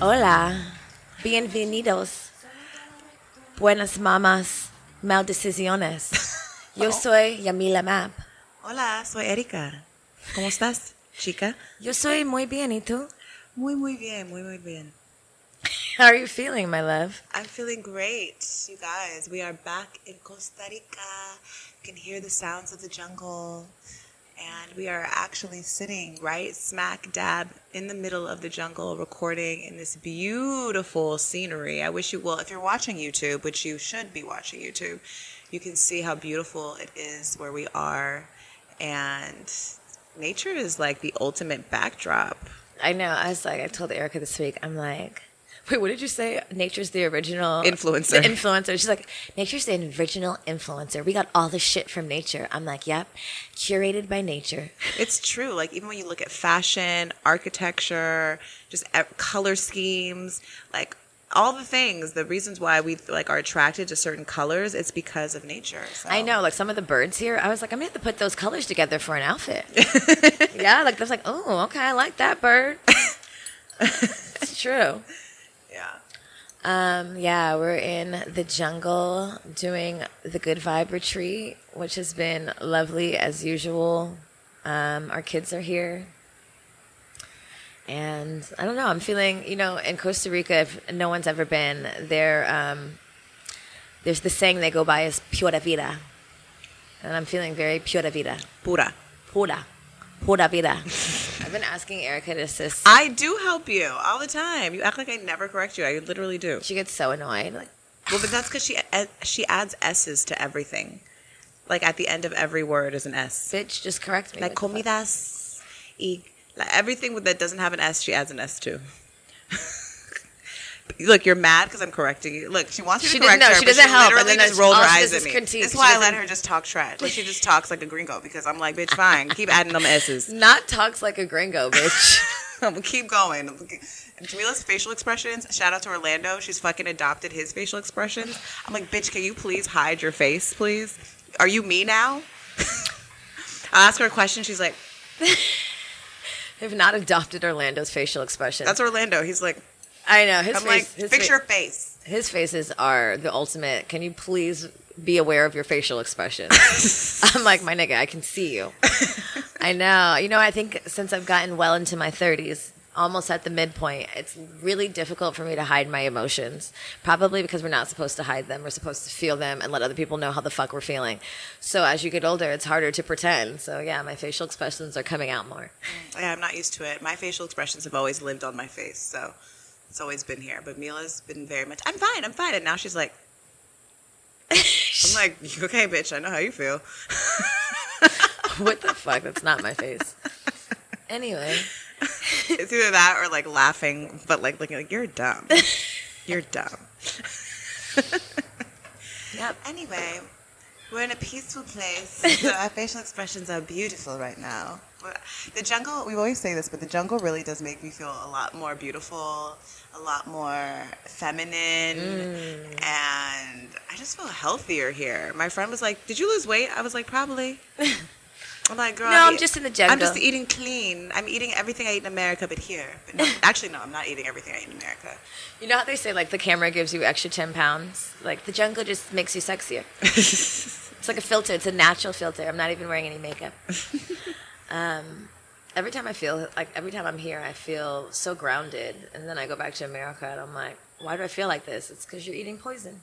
Hola. Bienvenidos. Buenas mamas. Mal decisiones. Yo oh. soy Yamila Map. Hola, soy Erica. ¿Cómo estás, chica? Yo soy muy bien, ¿y tú? Muy, muy bien, muy, muy bien. How are you feeling, my love? I'm feeling great, you guys. We are back in Costa Rica. You can hear the sounds of the jungle. And we are actually sitting right smack dab in the middle of the jungle recording in this beautiful scenery. I wish you, well, if you're watching YouTube, which you should be watching YouTube, you can see how beautiful it is where we are. And nature is like the ultimate backdrop. I know. I was like, I told Erica this week, I'm like, wait, what did you say? Nature's the original Influencer. The influencer. She's like, nature's the original influencer. We got all the shit from nature. I'm like, yep, curated by nature. It's true. Like even when you look at fashion, architecture, just color schemes, like all the things, the reasons why we like are attracted to certain colors, it's because of nature. So. I know, like some of the birds here, I was like, I'm gonna have to put those colors together for an outfit. yeah, like that's like, oh, okay, I like that bird. it's true. Yeah. Um, yeah, we're in the jungle doing the Good Vibe Retreat, which has been lovely as usual. Um, our kids are here. And I don't know, I'm feeling, you know, in Costa Rica, if no one's ever been, there, um, there's the saying they go by is pura vida. And I'm feeling very pura vida. Pura. Pura. Pura vida. I've been asking Erica to assist. I do help you all the time. You act like I never correct you. I literally do. She gets so annoyed. Like, Well, but that's because she she adds s's to everything. Like at the end of every word is an s. bitch, just correct me. Like What the fuck? comidas, y like everything that doesn't have an s, she adds an s to. Look, you're mad because I'm correcting you. Look, she wants you She to correct no, her, she doesn't help, and then just rolled her she eyes at me. critique. That's She why I let her just talk trash. Like she just talks like a gringo because I'm like, bitch, fine, keep adding them s's. Not talks like a gringo, bitch. I'm gonna keep going. Jamila's facial expressions. Shout out to Orlando. She's fucking adopted his facial expressions. I'm like, bitch, can you please hide your face, please? Are you me now? I'll ask her a question. She's like, Have not adopted Orlando's facial expression. that's Orlando. He's like, I know his I'm face. like, his, fix fa- your face. his faces are the ultimate. Can you please be aware of your facial expressions? I'm like, my nigga, I can see you. I know. You know, I think since I've gotten well into my 30s, almost at the midpoint, it's really difficult for me to hide my emotions. Probably because we're not supposed to hide them. We're supposed to feel them and let other people know how the fuck we're feeling. So as you get older, it's harder to pretend. So yeah, my facial expressions are coming out more. Yeah, I'm not used to it. My facial expressions have always lived on my face, so it's always been here. But Mila's been very much, I'm fine, I'm fine. And now she's like, I'm like, okay, bitch, I know how you feel. what the fuck? That's not my face. Anyway, It's either that or like laughing, but like looking like, you're dumb. You're dumb. yep. Anyway, we're in a peaceful place. so our facial expressions are beautiful right now. The jungle, we always say this, but the jungle really does make me feel a lot more beautiful, a lot more feminine, mm. and I just feel healthier here. My friend was like, Did you lose weight? I was like, Probably. I'm like, girl, No, I'm eat- just in the jungle I'm just eating clean. I'm eating everything I eat in America, but here. But no, actually, no, I'm not eating everything I eat in America. You know how they say like the camera gives you extra ten pounds? Like the jungle just makes you sexier. it's like a filter. It's a natural filter. I'm not even wearing any makeup. Um, every time I feel like every time I'm here, I feel so grounded, and then I go back to America and I'm like, why do I feel like this? It's because you're eating poison.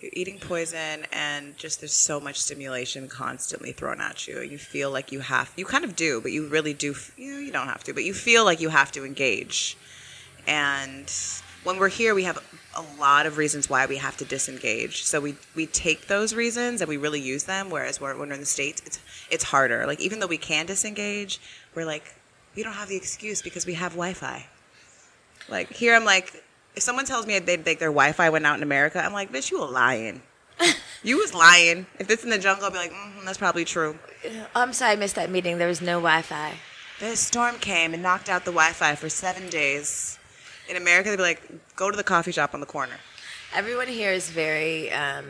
You're eating poison, and just there's so much stimulation constantly thrown at you. You feel like you have, you kind of do, but you really do. You know, you don't have to, but you feel like you have to engage. And when we're here, we have a lot of reasons why we have to disengage. So we we take those reasons and we really use them. Whereas when we're in the states, it's it's harder. Like even though we can disengage, we're like we don't have the excuse because we have Wi-Fi. Like here, I'm like, if someone tells me they think their Wi-Fi went out in America, I'm like, bitch, you a lying. you was lying. If it's in the jungle, I'll be like, mm that's probably true. I'm sorry, I missed that meeting. There was no Wi-Fi. The storm came and knocked out the Wi-Fi for seven days. In America, they'd be like, go to the coffee shop on the corner. Everyone here is very, um,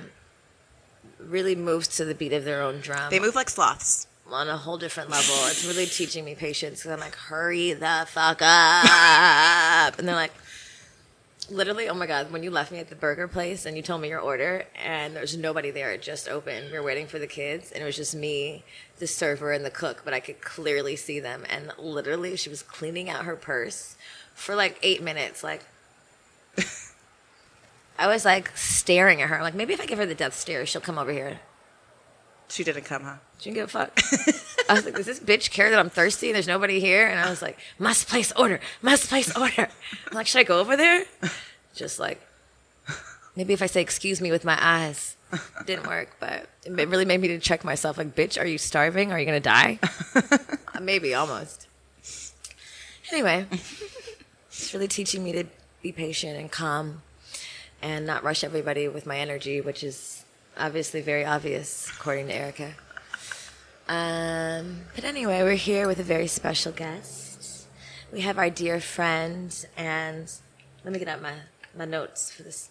really moves to the beat of their own drum. They move like sloths. on a whole different level. It's really teaching me patience because I'm like, hurry the fuck up. And they're like, literally, oh my God, when you left me at the burger place and you told me your order and there's nobody there, it just opened. We were waiting for the kids and it was just me, the server, and the cook, but I could clearly see them. And literally, she was cleaning out her purse for like eight minutes. Like, I was like staring at her. I'm like, maybe if I give her the death stare, she'll come over here. She didn't come, huh? She didn't give a fuck. I was like, does this bitch care that I'm thirsty and there's nobody here? And I was like, must place order, must place order. I'm like, should I go over there? Just like, maybe if I say excuse me with my eyes. Didn't work, but it really made me to check myself. Like, bitch, are you starving? Are you gonna die? Maybe, almost. Anyway, it's really teaching me to be patient and calm and not rush everybody with my energy, which is obviously very obvious, according to Erica. Um, but anyway, we're here with a very special guest. We have our dear friend, and let me get out my, my notes for this.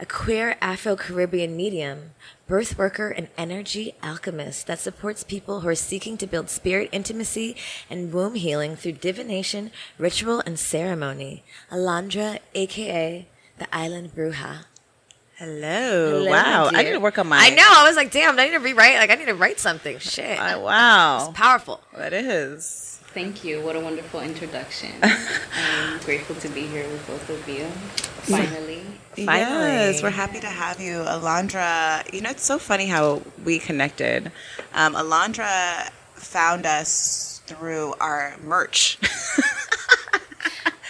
A queer Afro Caribbean medium, birth worker, and energy alchemist that supports people who are seeking to build spirit intimacy and womb healing through divination, ritual, and ceremony. Alondra, aka the Island Bruja. Hello. Hello, wow. my I need to work on my. I know. I was like, damn, I need to rewrite. Like, I need to write something. Shit. I, wow. Powerful. That is. Thank you. What a wonderful introduction. I'm grateful to be here with both of you. Finally. Finally. Yes, we're happy to have you, Alondra. You know, it's so funny how we connected. Um, Alondra found us through our merch,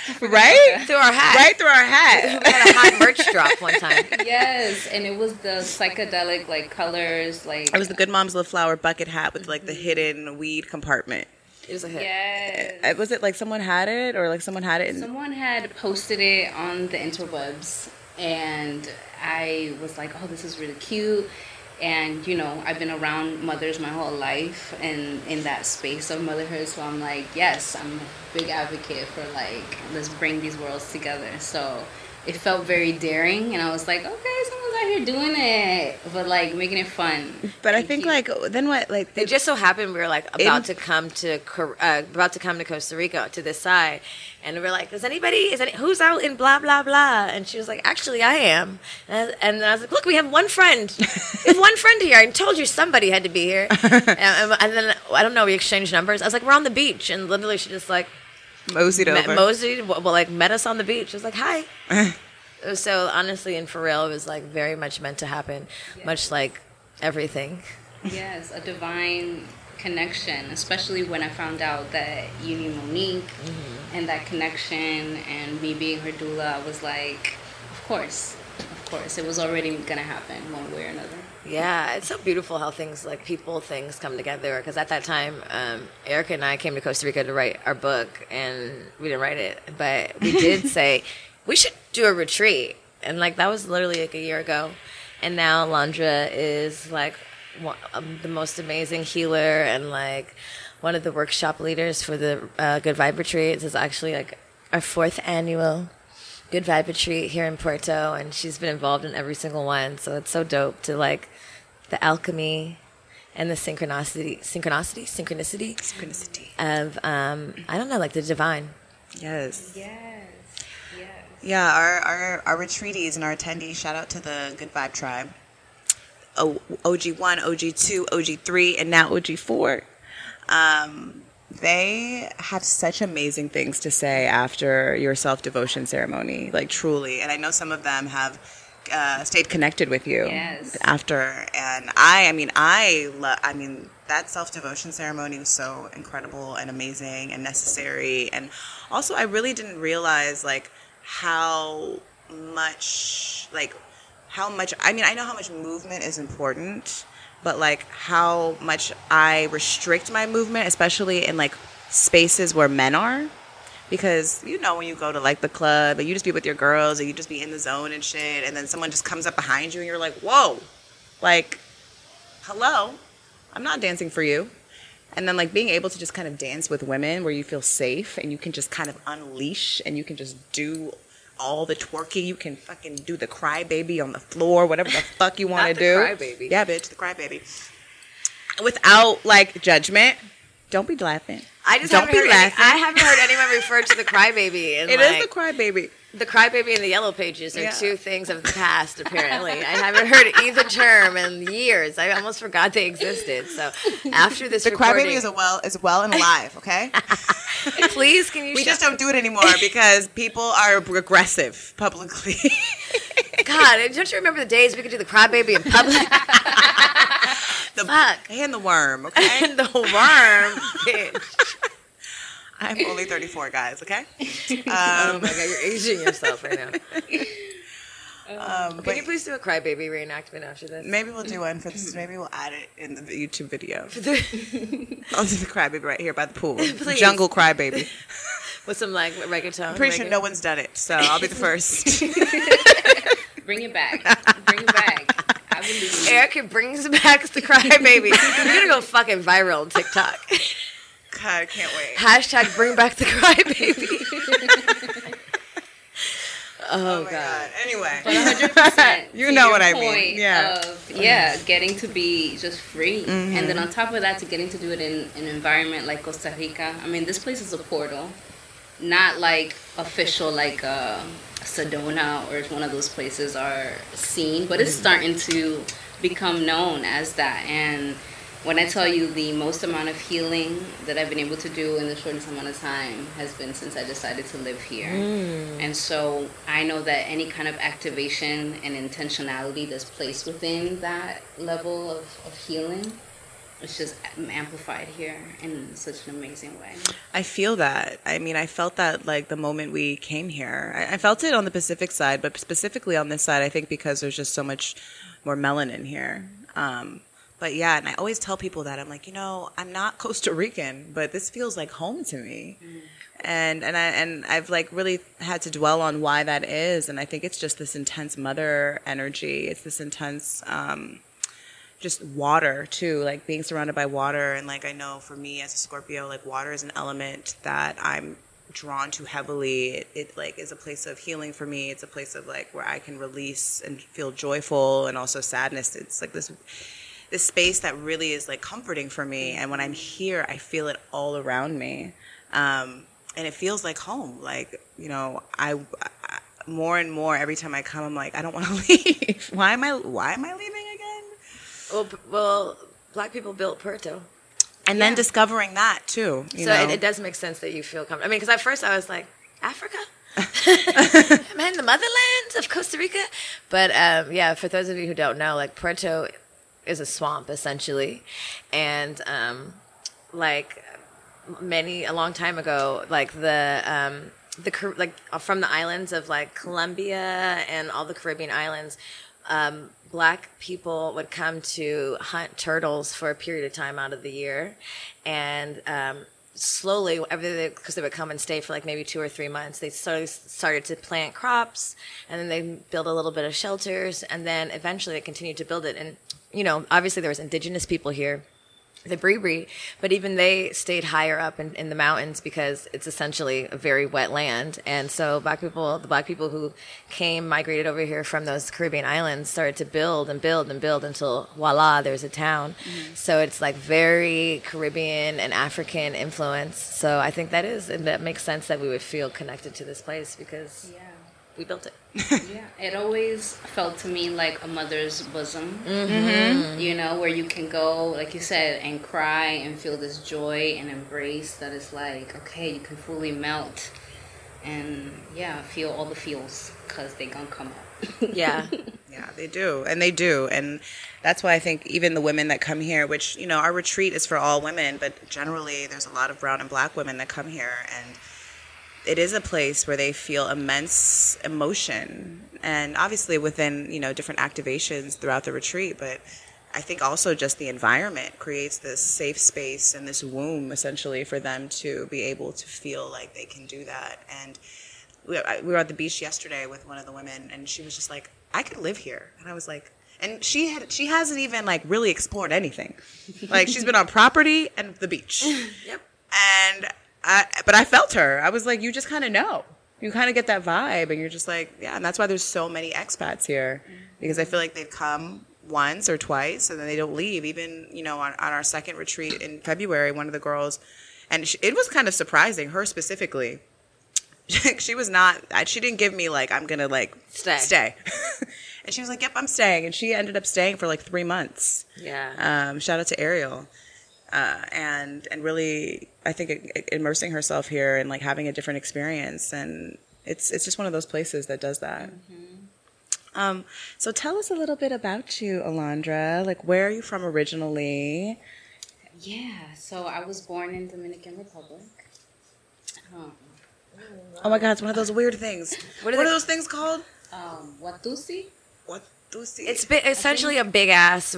right? Through our hat. Right through our hat. We had a hot merch drop one time. Yes, and it was the psychedelic like colors, like It was the Good Moms Love Flower bucket hat with like the hidden weed compartment. It was a hit. yes. Uh, Was it like someone had it, or like someone had it? In, Someone had posted it on the interwebs, and I was like, "Oh, this is really cute." And you know, I've been around mothers my whole life, and in that space of motherhood, so I'm like, yes, I'm a big advocate for like let's bring these worlds together. So it felt very daring, and I was like, okay, someone's out here doing it, but like making it fun. but I think cute. like then what? Like It just so happened we were like about In- to come to uh, about to come to Costa Rica to this side, and we're like, "Is anybody? Is any who's out in blah blah blah?" And she was like, "Actually, I am." And, and I was like, "Look, we have one friend. we have one friend here. I told you somebody had to be here." and, and, and then I don't know. We exchanged numbers. I was like, "We're on the beach," and literally she just like moseyed met, over. moseyed, well, like met us on the beach. It was like, "Hi." So honestly and for real, it was like very much meant to happen, much like everything. Yes, a divine connection, especially when I found out that you knew Monique Mm-hmm. and that connection and me being her doula, I was like, of course, of course. It was already going to happen one way or another. Yeah, it's so beautiful how things like people things come together. Because at that time, um, Erica and I came to Costa Rica to write our book, and we didn't write it, but we did say we should do a retreat, and like that was literally like a year ago. And now Landra is like one, um, the most amazing healer and like one of the workshop leaders for the uh, Good Vibe retreats. Is actually like our fourth annual Good Vibe retreat here in Puerto, and she's been involved in every single one. So it's so dope to like the alchemy and the synchronicity, synchronicity, synchronicity Synchronicity. of um, I don't know, like the divine. Yes. Yes, yes. Yeah, our, our, our retreatees and our attendees, shout out to the Good Vibe Tribe. O- OG1, OG2, OG3, and now OG4. Um, they had such amazing things to say after your self devotion ceremony, like truly. And I know some of them have uh, stayed connected with you Yes. after. And I, I mean, I, lo- I mean, that self devotion ceremony was so incredible and amazing and necessary. And also, I really didn't realize like how much, like, how much. I mean, I know how much movement is important, but like how much I restrict my movement, especially in like spaces where men are because you know when you go to like the club and you just be with your girls and you just be in the zone and shit and then someone just comes up behind you and you're like whoa like hello i'm not dancing for you and then like being able to just kind of dance with women where you feel safe and you can just kind of unleash and you can just do all the twerking you can fucking do the crybaby on the floor whatever the fuck you want to do crybaby. yeah bitch the crybaby without like judgment. Don't be laughing. I just Don't haven't be heard any. I haven't heard anyone refer to the crybaby. It is like, the crybaby. the crybaby and the yellow pages are Yeah. two things of the past. Apparently, I haven't heard either term in years. I almost forgot they existed. So after this The recording, crybaby is a well is well and alive. Okay, please can you? we just don't do it anymore because people are aggressive publicly. God, don't you remember the days we could do the crybaby in public? The Fuck. and the worm. Okay, and the worm. bitch. I'm only 34, guys. Okay, oh my god, you're aging yourself right now. um, Can but you please do a crybaby reenactment after this? maybe we'll do one for this. Maybe we'll add it in the YouTube video. I'll do the crybaby right here by the pool. Please. Jungle crybaby. With some like reggaeton. I'm pretty sure no one's done it, so I'll be the first. Bring it back. Bring it back. I believe you. Erica brings back the crybaby. You're gonna go fucking viral on TikTok. God, I can't wait. Hashtag bring back the crybaby. oh, Oh my god. god. Anyway, But 100%. You know what I mean, yeah. Of, yeah, getting to be just free. And Mm-hmm. then on top of that, to getting to do it in an environment like Costa Rica. I mean, this place is a portal. Not like official, like uh, Sedona or one of those places are seen, but it's mm-hmm. starting to become known as that. And when I tell you the most amount of healing that I've been able to do in the shortest amount of time has been since I decided to live here. Mm. And so I know that any kind of activation and intentionality that's placed within that level of, of healing, it's just amplified here in such an amazing way. I feel that. I mean, I felt that like the moment we came here. I, I felt it on the Pacific side, but specifically on this side, I think because there's just so much more melanin here. Um, but yeah, and I always tell people that I'm like, you know, I'm not Costa Rican, but this feels like home to me. And and I and I've like really had to dwell on why that is, and I think it's just this intense mother energy. It's this intense. Um, just water too like being surrounded by water. And like i know for me as a scorpio like water is an element that i'm drawn to heavily. It, it like is a place of healing for me. It's a place of like where i can release and feel joyful and also sadness. It's like this this space that really is like comforting for me. And when i'm here i feel it all around me. Um, and it feels like home. Like you know I, I more and more every time i come i'm like i don't want to leave. Why am i why am i leaving Well, well, black people built Puerto. and then discovering that too. You so know? it, it does make sense that you feel comfortable. I mean, because at first I was like, Africa? Am I in the motherland of Costa Rica? But um, yeah, for those of you who don't know, like Puerto is a swamp essentially, and um, like many a long time ago, like the um, the like from the islands of like Colombia and all the Caribbean islands. Um, black people would come to hunt turtles for a period of time out of the year, and um, slowly, because they would come and stay for like maybe two or three months, they started started to plant crops, and then they build a little bit of shelters, and then eventually they continued to build it. And you know, obviously there was indigenous people here the Bribri, but even they stayed higher up in, in the mountains because it's essentially a very wet land. And so black people, the black people who came, migrated over here from those Caribbean islands started to build and build and build until voila, there's a town. Mm-hmm. So it's like very Caribbean and African influence. So I think that is, and that makes sense that we would feel connected to this place because Yeah. We built it. Yeah, it always felt to me like a mother's bosom. Mm-hmm. You know, where you can go, like you said, and cry and feel this joy and embrace that is like, okay, you can fully melt and yeah, feel all the feels because they gonna come up. Yeah. Yeah, they do. And they do. And that's why I think even the women that come here, which, you know, our retreat is for all women, but generally there's a lot of brown and black women that come here. And it is a place where they feel immense emotion. And obviously within, you know, different activations throughout the retreat. But I think also just the environment creates this safe space and this womb essentially for them to be able to feel like they can do that. And we, I, we were at the beach yesterday with one of the women, and she was just like, "I could live here," and I was like, and she had she hasn't even like really explored anything, like she's been on property and the beach, yep. and I, but I felt her. I was like, you just kind of know, you kind of get that vibe, and you're just like, yeah, and that's why there's so many expats here because I feel like they've come once or twice and then they don't leave. Even, you know, on, on our second retreat in February, one of the girls, and she, it was kind of surprising, her specifically. she was not, she didn't give me like, I'm going to like Stay. Stay. and she was like, yep, I'm staying. And she ended up staying for like three months. Yeah. Um, shout out to Ariel. Uh, and and really, I think it, it- immersing herself here and like having a different experience, and it's it's just one of those places that does that. Um, so tell us a little bit about you, Alondra. Like, where are you from originally? Yeah, so I was born in Dominican Republic. Um, Oh my God, it's one of those weird things. What are are, they- those things called? um, Watusi, What do you see? it's bi- essentially a big ass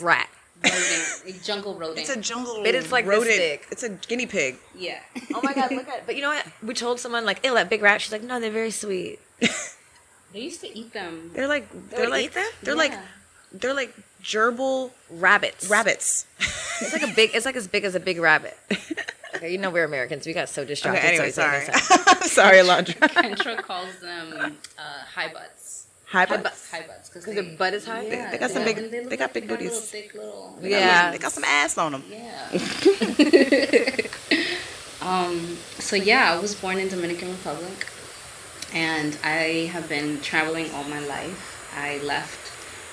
rat. Rodent, a jungle rodent. it's a jungle. Rodent. It is like this rodent. big. It's a guinea pig. yeah. Oh my god, look at it. But you know what? We told someone like, ew, that big rat. She's like, no, they're very sweet. They used to eat them. They're like They they're like eat them? they're like they're like gerbil Rabbits. rabbits. It's like a big. It's like as big as a big rabbit. Okay, you know we're Americans. We got so distracted. Okay, anyway, so sorry. didn't make sense. sorry, Alondra. Kentra calls them uh, high butts. Hi, Hi, but butts. High butts. Because their butt is high? Yeah, They got some big- and they look got like big they booties. little thick little. Yeah. they got some ass on them. Yeah. um, so yeah, I was born in Dominican Republic, and I have been traveling all my life. I left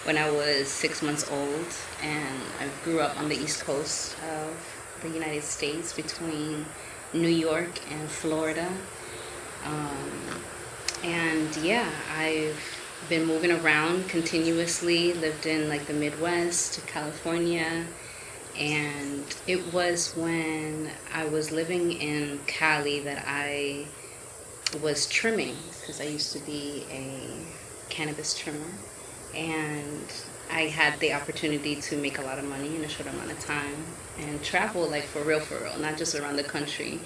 when I was six months old, and I grew up on the east coast of the United States between New York and Florida. Um, and yeah, I've been moving around continuously, lived in like the Midwest California. And it was when I was living in Cali that I was trimming because I used to be a cannabis trimmer. And I had the opportunity to make a lot of money in a short amount of time and travel like for real, for real, not just around the country.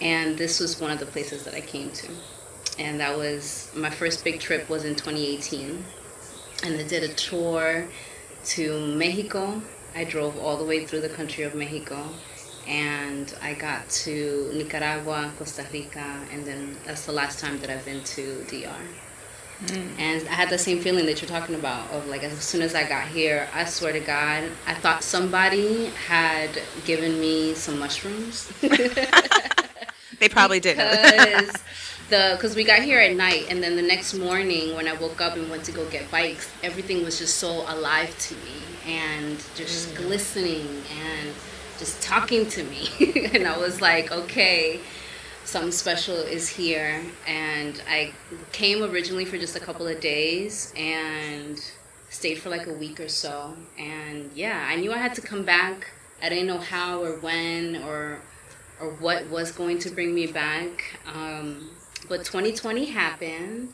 And this was one of the places that I came to and that was my first big trip was in 2018 and i did a tour to mexico. I drove all the way through the country of mexico. And i got to nicaragua costa rica and then that's the last time that i've been to dr mm. and i had the same feeling that you're talking about of like as soon as i got here i swear to god i thought somebody had given me some mushrooms. They probably did. because the because we got here at night and then the next morning when I woke up and went to go get bikes, everything was just so alive to me and just glistening and just talking to me, and I was like, okay. Something special is here, and I came originally for just a couple of days and stayed for like a week or so. And yeah, I knew I had to come back. I didn't know how or when or or what was going to bring me back. Um, but 2020 happened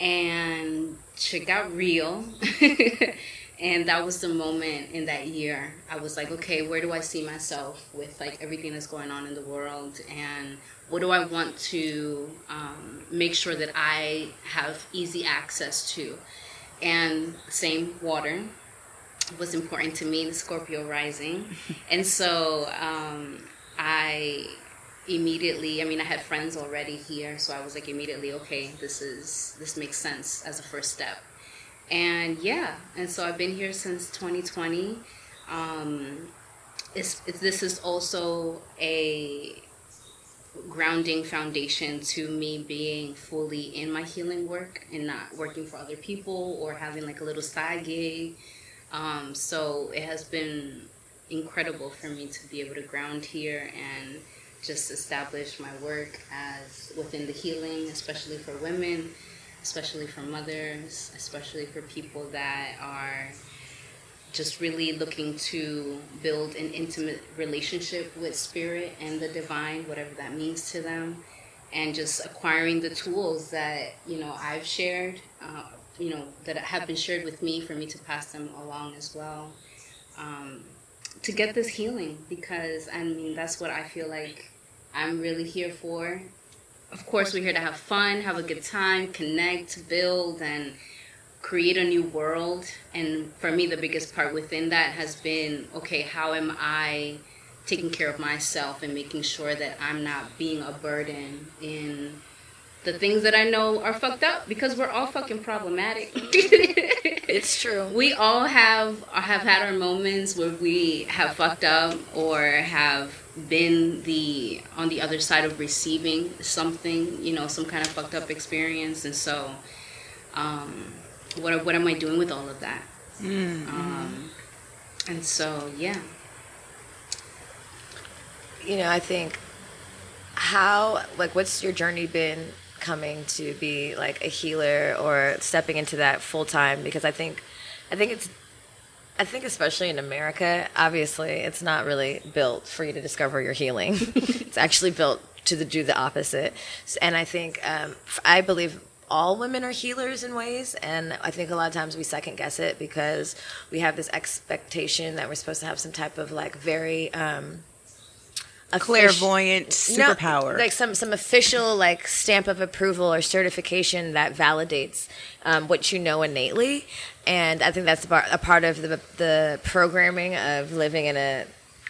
and shit got real. and that was the moment in that year. I was like, okay, where do I see myself with like everything that's going on in the world? And what do I want to um, make sure that I have easy access to? And same water was important to me, the Scorpio rising. and so um, I immediately, I mean, I had friends already here, so I was like immediately, okay, this is, this makes sense as a first step. And yeah, and so I've been here since 2020. Um, it's, it's, this is also a grounding foundation to me being fully in my healing work and not working for other people or having like a little side gig. Um, so it has been incredible for me to be able to ground here and just establish my work as within the healing, especially for women, especially for mothers, especially for people that are just really looking to build an intimate relationship with spirit and the divine, whatever that means to them, and just acquiring the tools that you know I've shared, uh, you know that have been shared with me for me to pass them along as well, um, to get this healing because I mean that's what I feel like I'm really here for. Of course, we're here to have fun, have a good time, connect, build, and create a new world. And for me, the biggest part within that has been okay, how am I taking care of myself and making sure that I'm not being a burden in the things that I know are fucked up because we're all fucking problematic. It's true. We all have have had our moments where we have fucked up or have been the on the other side of receiving something, you know, some kind of fucked up experience, and so, um, what what am I doing with all of that? Mm-hmm. Um, and so, yeah. you know, I think how like what's your journey been coming to be like a healer or stepping into that full time because I think I think it's I think especially in America, obviously it's not really built for you to discover your healing. it's actually built to the, do the opposite. And I think um, I believe all women are healers in ways and I think a lot of times we second guess it because we have this expectation that we're supposed to have some type of like very um A clairvoyant no, superpower. like some some official like stamp of approval or certification that validates um, what you know innately, and I think that's a part, a part of the the programming of living in a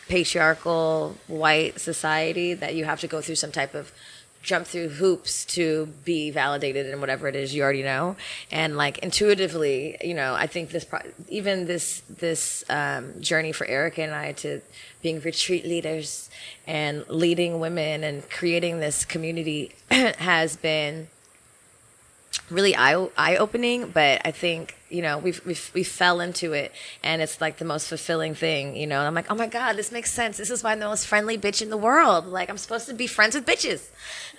patriarchal white society that you have to go through some type of jump through hoops to be validated in whatever it is you already know. And like intuitively you know i think this pro- even this this um, journey for erica and i to being retreat leaders and leading women and creating this community has been really eye eye opening, but I think you know we've, we've we fell into it, and it's like the most fulfilling thing. You know, I'm like, oh my god, this makes sense. This is why I'm the most friendly bitch in the world. Like, I'm supposed to be friends with bitches.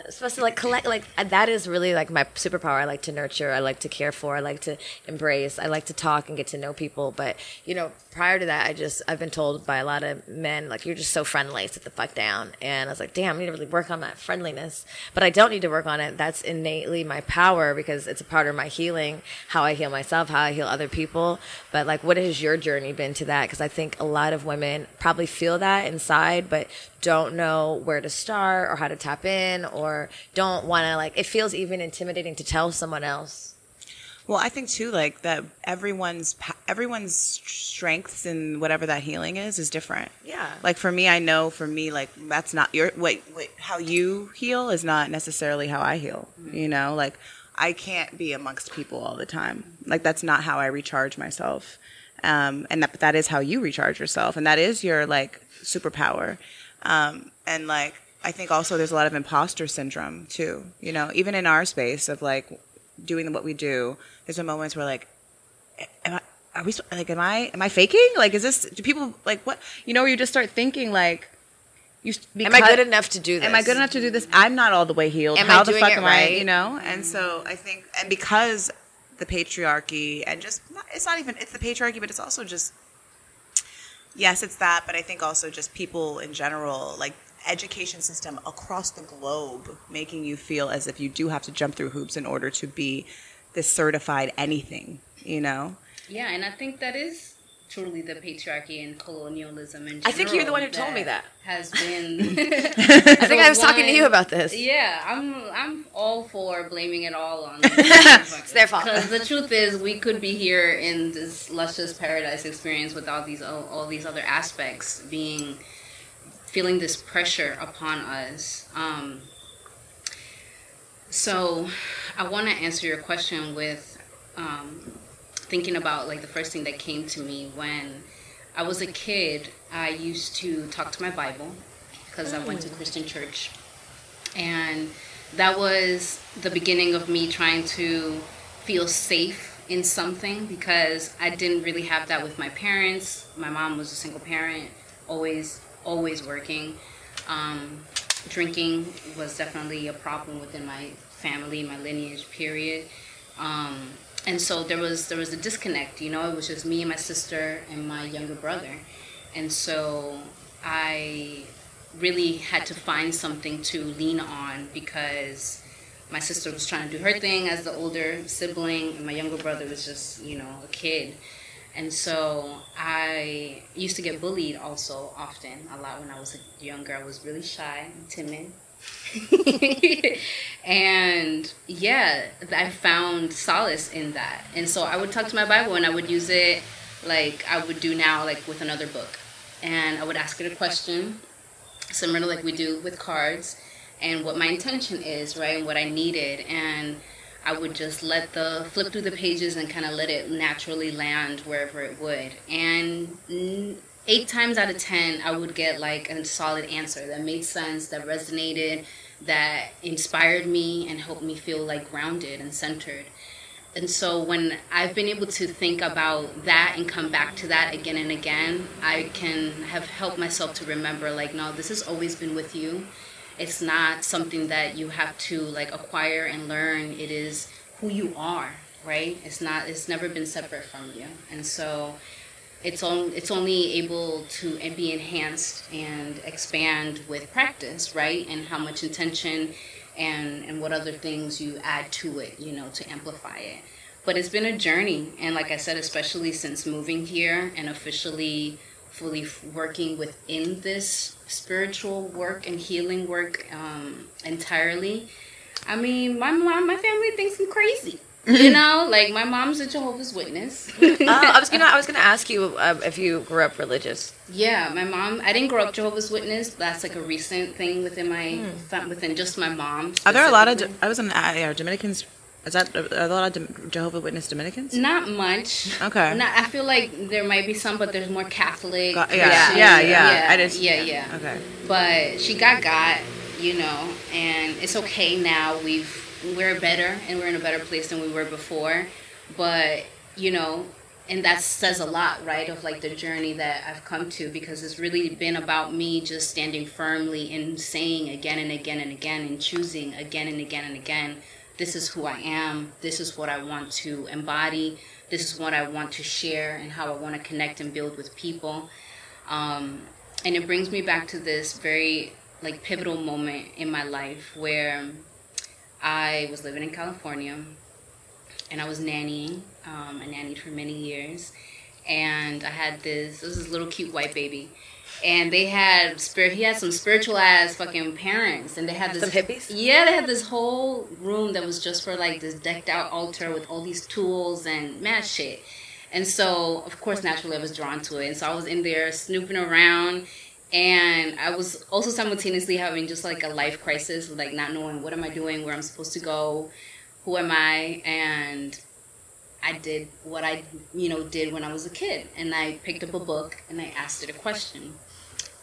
I'm supposed to like collect. Like uh, that is really like my superpower. I like to nurture. I like to care for. I like to embrace. I like to talk and get to know people. But you know, prior to that, I just I've been told by a lot of men like you're just so friendly. Sit the fuck down. And I was like, damn, I need to really work on that friendliness. But I don't need to work on it. That's innately my power because it's a part of my healing. How I heal myself. How I heal other people. But like, what has your journey been to that? Because I think a lot of women probably feel that inside, but don't know where to start or how to tap in or don't want to like. It feels even intimidating to tell someone else. Well, I think too, like that everyone's everyone's strengths and whatever that healing is is different. Yeah. Like for me, I know for me, like that's not your wait. How you heal is not necessarily how I heal. You know, like I can't be amongst people all the time. Like that's not how I recharge myself. Um, and that that is how you recharge yourself, and that is your like superpower. Um, and like I think also there's a lot of imposter syndrome too. You know, even in our space of like doing what we do, there's been moments where like, am I? Are we like? Am I? Am I faking? Like, is this? Do people like what? You know, where you just start thinking like, you. Am I good enough to do this? Am I good enough to do this? I'm not all the way healed. Am I the doing fuck it am right? I? You know. And so I think, and because the patriarchy, and just it's not even it's the patriarchy, but it's also just yes, it's that. But I think also just people in general, like education system across the globe, making you feel as if you do have to jump through hoops in order to be this certified anything. You know. Yeah, and I think that is truly the patriarchy and colonialism in I think you're the one who told me that. Has been I think I was talking to you about this. Yeah, I'm I'm all for blaming it all on It's their fault. Because the truth is, we could be here in this luscious paradise experience with all these all, all these other aspects being feeling this pressure upon us. Um, so, I want to answer your question with um, thinking about like the first thing that came to me when I was a kid. I used to talk to my Bible because I went to Christian church, and that was the beginning of me trying to feel safe in something because I didn't really have that with my parents. My mom was a single parent, always always working. Um, drinking was definitely a problem within my family, my lineage. Period. Um, and so there was there was a disconnect. You know, it was just me and my sister and my younger brother, and so I really had to find something to lean on because my sister was trying to do her thing as the older sibling, and my younger brother was just you know a kid. And so I used to get bullied also often, a lot when I was a younger. I was really shy and timid. and yeah, I found solace in that. And so I would talk to my Bible and I would use it like I would do now, like with another book. And I would ask it a question, similar to like we do with cards, and what my intention is, right? And what I needed. And I would just let the flip through the pages and kind of let it naturally land wherever it would. And eight times out of ten, I would get like a solid answer that made sense, that resonated, that inspired me and helped me feel like grounded and centered. And so when I've been able to think about that and come back to that again and again, I can have helped myself to remember like, no, this has always been with you it's not something that you have to like acquire and learn. It is who you are right? It's not it's never been separate from you. And so it's on it's only able to be enhanced and expand with practice right? And how much intention and and what other things you add to it you know to amplify it. But it's been a journey. And like i said especially since moving here and officially fully working within this spiritual work and healing work um, entirely. I mean, my mom, my family thinks I'm crazy. You know, like my mom's a Jehovah's Witness. oh, I was gonna, I was gonna ask you uh, if you grew up religious. Yeah, my mom. I didn't grow up Jehovah's Witness. That's like a recent thing within my, hmm. within just my mom. Are there a lot of? I was in uh, Dominicans is that are a lot of Jehovah Witness Dominicans? Not much. Okay. Not, I feel like there might be some, but there's more Catholic. Got, yeah, yeah, yeah, yeah, I just, yeah, yeah. Okay. But she got got, you know, and it's okay now. We've we're better, and we're in a better place than we were before. But you know, and that says a lot, right? Of like the journey that I've come to, because it's really been about me just standing firmly and saying again and again and again, and choosing again and again and again this is who I am, this is what I want to embody, this is what I want to share, and how I want to connect and build with people. Um, and it brings me back to this very like pivotal moment in my life where I was living in California and I was nannying. Um, I nannied for many years, and I had this. This this little cute white baby, and they had spirit. He had some spiritual ass fucking parents, and they had this some hippies. Yeah, they had this whole room that was just for like this decked out altar with all these tools and mad shit. And so, of course, naturally, I was drawn to it, and so I was in there snooping around, and I was also simultaneously having just like a life crisis, like not knowing what am I doing, where I'm supposed to go, who am I, and I did what I, you know, did when I was a kid, and I picked up a book and I asked it a question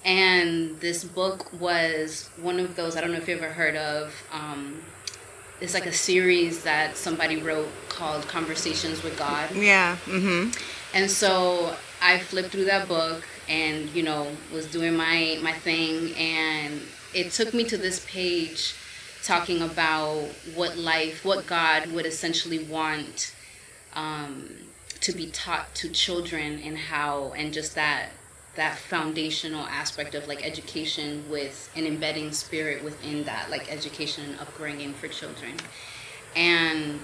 and this book was one of those I don't know if you ever heard of. Um, it's like a series that somebody wrote called Conversations with God. Yeah. Mm-hmm. And so I flipped through that book and you know was doing my my thing and it took me to this page talking about what life what god would essentially want um, to be taught to children and how and just that that foundational aspect of like education with an embedding spirit within that like education and upbringing for children. And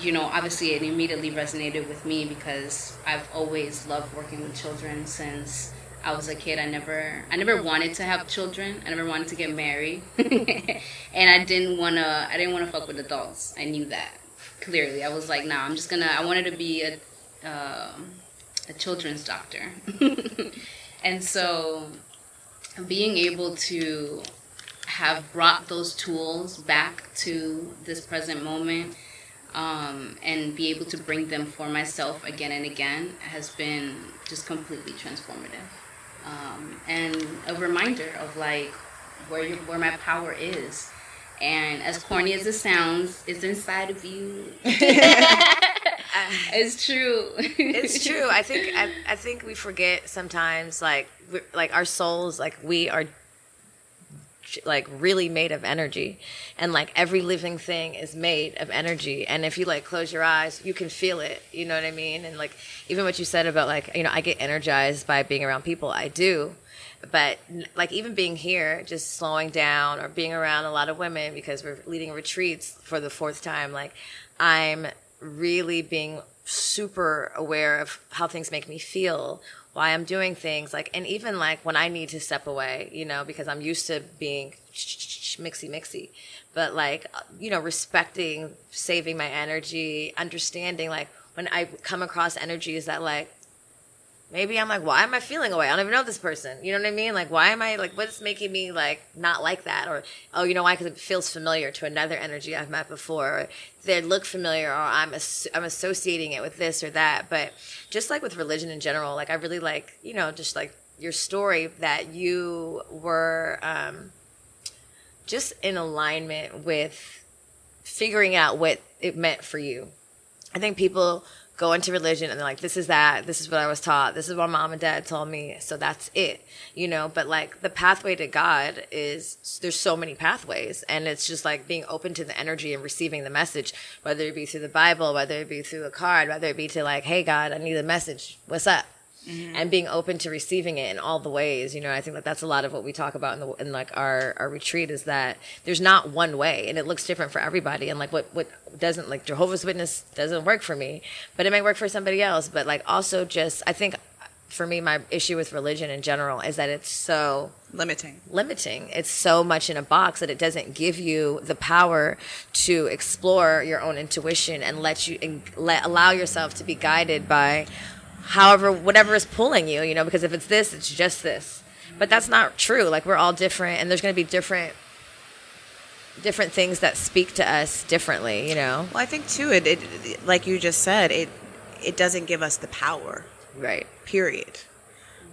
you know obviously it immediately resonated with me because i've always loved working with children since i was a kid. I never i never wanted to have children. I never wanted to get married. And i didn't want to i didn't want to fuck with adults. I knew that clearly. I was like nah i'm just gonna i wanted to be a uh, a children's doctor And so being able to have brought those tools back to this present moment um, and be able to bring them for myself again and again has been just completely transformative. Um, and a reminder of like where where my power is. And as corny as it sounds, it's inside of you. it's true. it's true. I think I, I think we forget sometimes like like our souls like we are like really made of energy. And like every living thing is made of energy. And if you like close your eyes you can feel it. You know what i mean? And like even what you said about like you know i get energized by being around people. I do. But like even being here just slowing down or being around a lot of women because we're leading retreats for the fourth time like i'm really being super aware of how things make me feel, why I'm doing things, like, and even like when I need to step away, you know, because I'm used to being mixy mixy, but like, you know, respecting, saving my energy, understanding, like, when I come across energies that like maybe I'm like, why am I feeling away? I don't even know this person. You know what I mean? Like, why am I like, what's making me like not like that? Or, oh, you know why? Because it feels familiar to another energy I've met before. Or they look familiar, or I'm as- I'm associating it with this or that. But just like with religion in general, like I really like, you know, just like your story that you were um, just in alignment with figuring out what it meant for you. I think people go into religion and they're like, this is that, this is what I was taught, this is what mom and dad told me, so that's it, you know. But like the pathway to God is there's so many pathways, and it's just like being open to the energy and receiving the message, whether it be through the Bible, whether it be through a card, whether it be to like, hey God, I need a message, what's up? Mm-hmm. and being open to receiving it in all the ways. You know, I think that that's a lot of what we talk about in the in like our our retreat is that there's not one way, and it looks different for everybody. And like what what doesn't like Jehovah's Witness doesn't work for me, but it may work for somebody else. But like also just I think for me my issue with religion in general is that it's so Limiting. limiting. It's so much in a box that it doesn't give you the power to explore your own intuition and let you and let allow yourself to be guided by however whatever is pulling you, you know, because if it's this, it's just this. But that's not true. Like we're all different and there's going to be different different things that speak to us differently, you know. Well, I think too, it, it like you just said, it it doesn't give us the power. Right. period.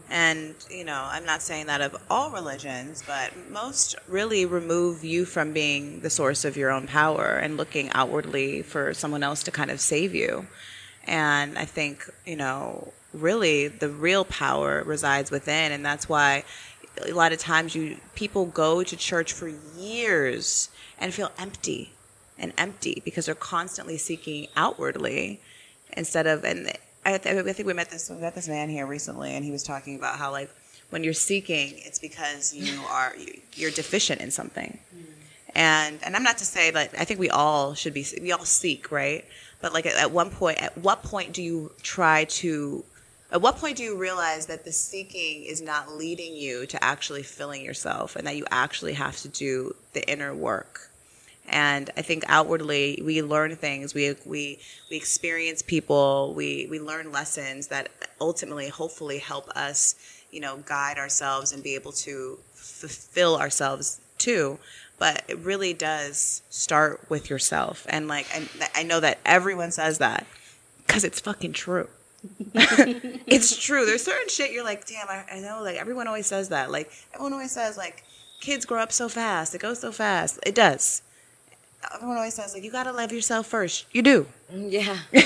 And, you know, I'm not saying that of all religions, but most really remove you from being the source of your own power and looking outwardly for someone else to kind of save you. And I think, you know, really the real power resides within. And that's why a lot of times you people go to church for years and feel empty and empty because they're constantly seeking outwardly instead of and I, th- I think we met this we met this man here recently and he was talking about how like when you're seeking it's because you are you, you're deficient in something. Hmm. And and I'm not to say that I think we all should be we all seek right but like at, at one point at what point do you try to at what point do you realize that the seeking is not leading you to actually filling yourself and that you actually have to do the inner work? And I think outwardly we learn things, we we we experience people, we we learn lessons that ultimately, hopefully, help us, you know, guide ourselves and be able to fulfill ourselves too. But it really does start with yourself, and like I, I know that everyone says that because it's fucking true. it's true. There's certain shit you're like, damn, I, I know. Like everyone always says that. Like everyone always says, like kids grow up so fast. It goes so fast. It does everyone always says like you gotta love yourself first. You do. Yeah.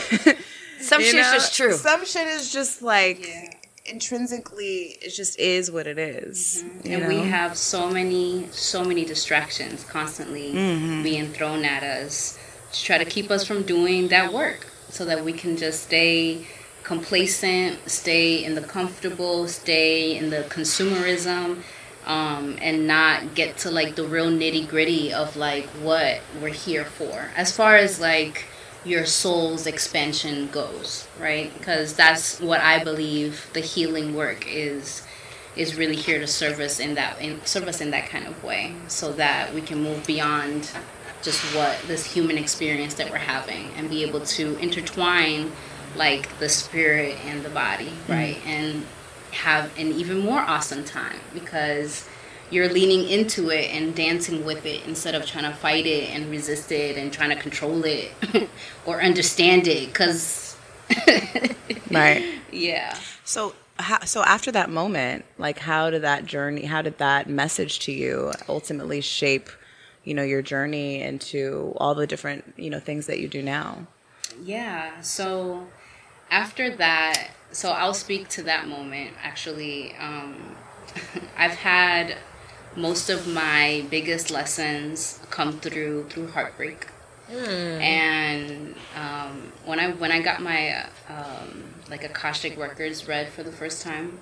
Some You shit's know? just true. Some shit is just like Yeah. Intrinsically it just is what it is, you and we have so many so many distractions constantly Mm-hmm. being thrown at us to try to keep us from doing that work so that we can just stay complacent stay in the comfortable stay in the consumerism um, and not get to like the real nitty gritty of like what we're here for. As far as like your soul's expansion goes right? Because that's what i believe the healing work is is really here to serve us in that in, serve us in that kind of way so that we can move beyond just what this human experience that we're having and be able to intertwine like the spirit and the body mm. right? And have an even more awesome time because you're leaning into it and dancing with it instead of trying to fight it and resist it and trying to control it or understand it because right. yeah So how, so after that moment, like how did that journey, how did that message to you ultimately shape, you know, your journey into all the different, you know, things that you do now? Yeah. So after that, so I'll speak to that moment. Actually, um, I've had most of my biggest lessons come through through heartbreak. And um, when I when I got my um, like Akashic records read for the first time,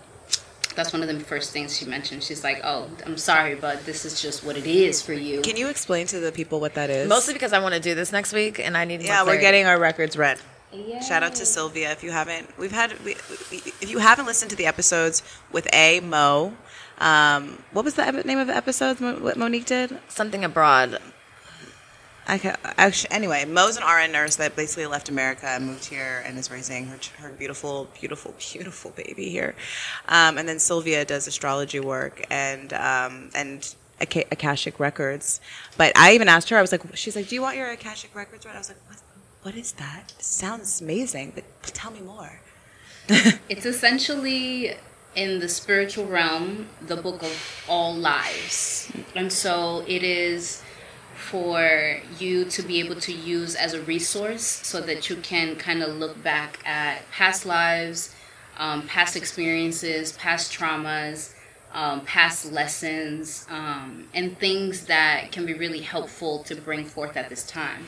that's one of the first things she mentioned. She's like, "Oh, I'm sorry, but this is just what it is for you." Can you explain to the people what that is? Mostly because I want to do this next week and I need more Yeah, we're getting our records read. Yeah. Shout out to Sylvia if you haven't. We've had we, we, if you haven't listened to the episodes with A Mo. Um, what was the ep- name of the episodes Mo, what Monique did? something abroad. I ca actually, anyway, Mo's an RN nurse that basically left America and moved here and is raising her, her beautiful, beautiful, beautiful baby here. Um, and then Sylvia does astrology work and um, and Aka- Akashic Records. But I even asked her, I was like, she's like, do you want your Akashic Records read? I was like, what, what is that? Sounds amazing, but tell me more. It's essentially in the spiritual realm the book of all lives. And so it is for you to be able to use as a resource so that you can kind of look back at past lives, um, past experiences, past traumas, um, past lessons, um, and things that can be really helpful to bring forth at this time.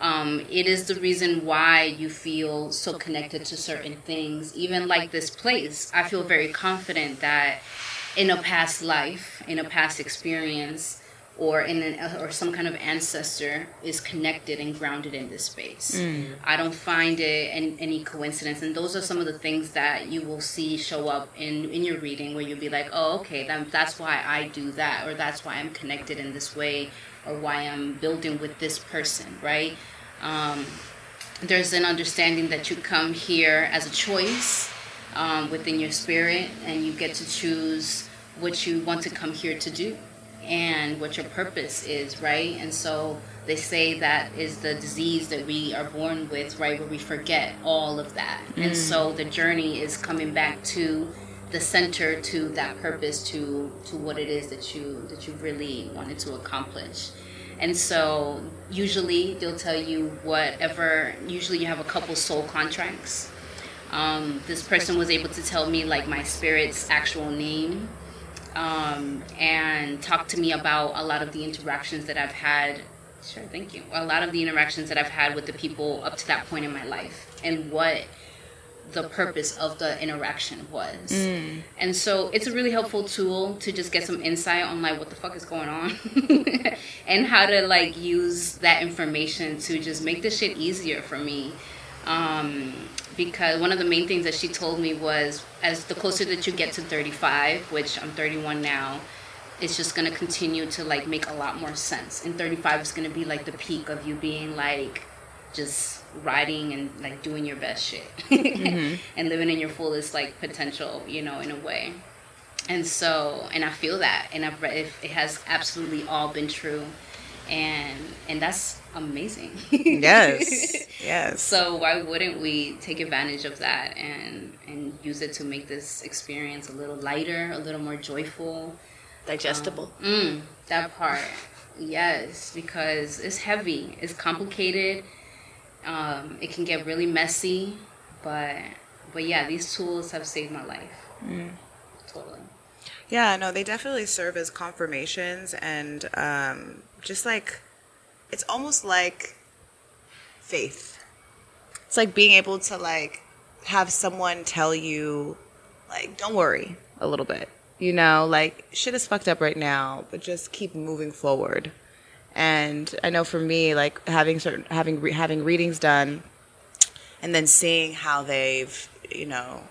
Um, it is the reason why you feel so connected to certain things. Even like this place, I feel very confident that in a past life, in a past experience, or in an, or some kind of ancestor is connected and grounded in this space. I don't find it any, any coincidence, and those are some of the things that you will see show up in in your reading, where you'll be like, oh, okay, that, that's why I do that, or that's why I'm connected in this way, or why I'm building with this person, right? Um, there's an understanding that you come here as a choice um, within your spirit, and you get to choose what you want to come here to do and what your purpose is, right? And so they say that is the disease that we are born with, right? Where we forget all of that. And so the journey is coming back to the center to that purpose to to what it is that you that you really wanted to accomplish. And so usually they'll tell you whatever usually you have a couple soul contracts. Um, this person was able to tell me like my spirit's actual name um, and talk to me about a lot of the interactions that I've had. Sure, thank you. A lot of the interactions that I've had with the people up to that point in my life and what the purpose of the interaction was. And so it's a really helpful tool to just get some insight on like what the fuck is going on and how to like use that information to just make this shit easier for me. Um, because one of the main things that she told me was as the closer that you get to 35, which I'm 31 now, it's just going to continue to like make a lot more sense. And 35 is going to be like the peak of you being like just riding and like doing your best shit and living in your fullest like potential, you know, in a way. And so, and I feel that, and I've read it, it has absolutely all been true, and and that's amazing. Yes. yes. So why wouldn't we take advantage of that and and use it to make this experience a little lighter, a little more joyful? Digestible. Mm, that part, yes, because it's heavy, it's complicated. Um, it can get really messy, but but yeah, these tools have saved my life. Totally. Yeah, no, they definitely serve as confirmations and um, just like it's almost like faith. It's like being able to like have someone tell you like don't worry a little bit. You know, like shit is fucked up right now, but just keep moving forward. And I know for me like having certain having re- having readings done and then seeing how they've, you know,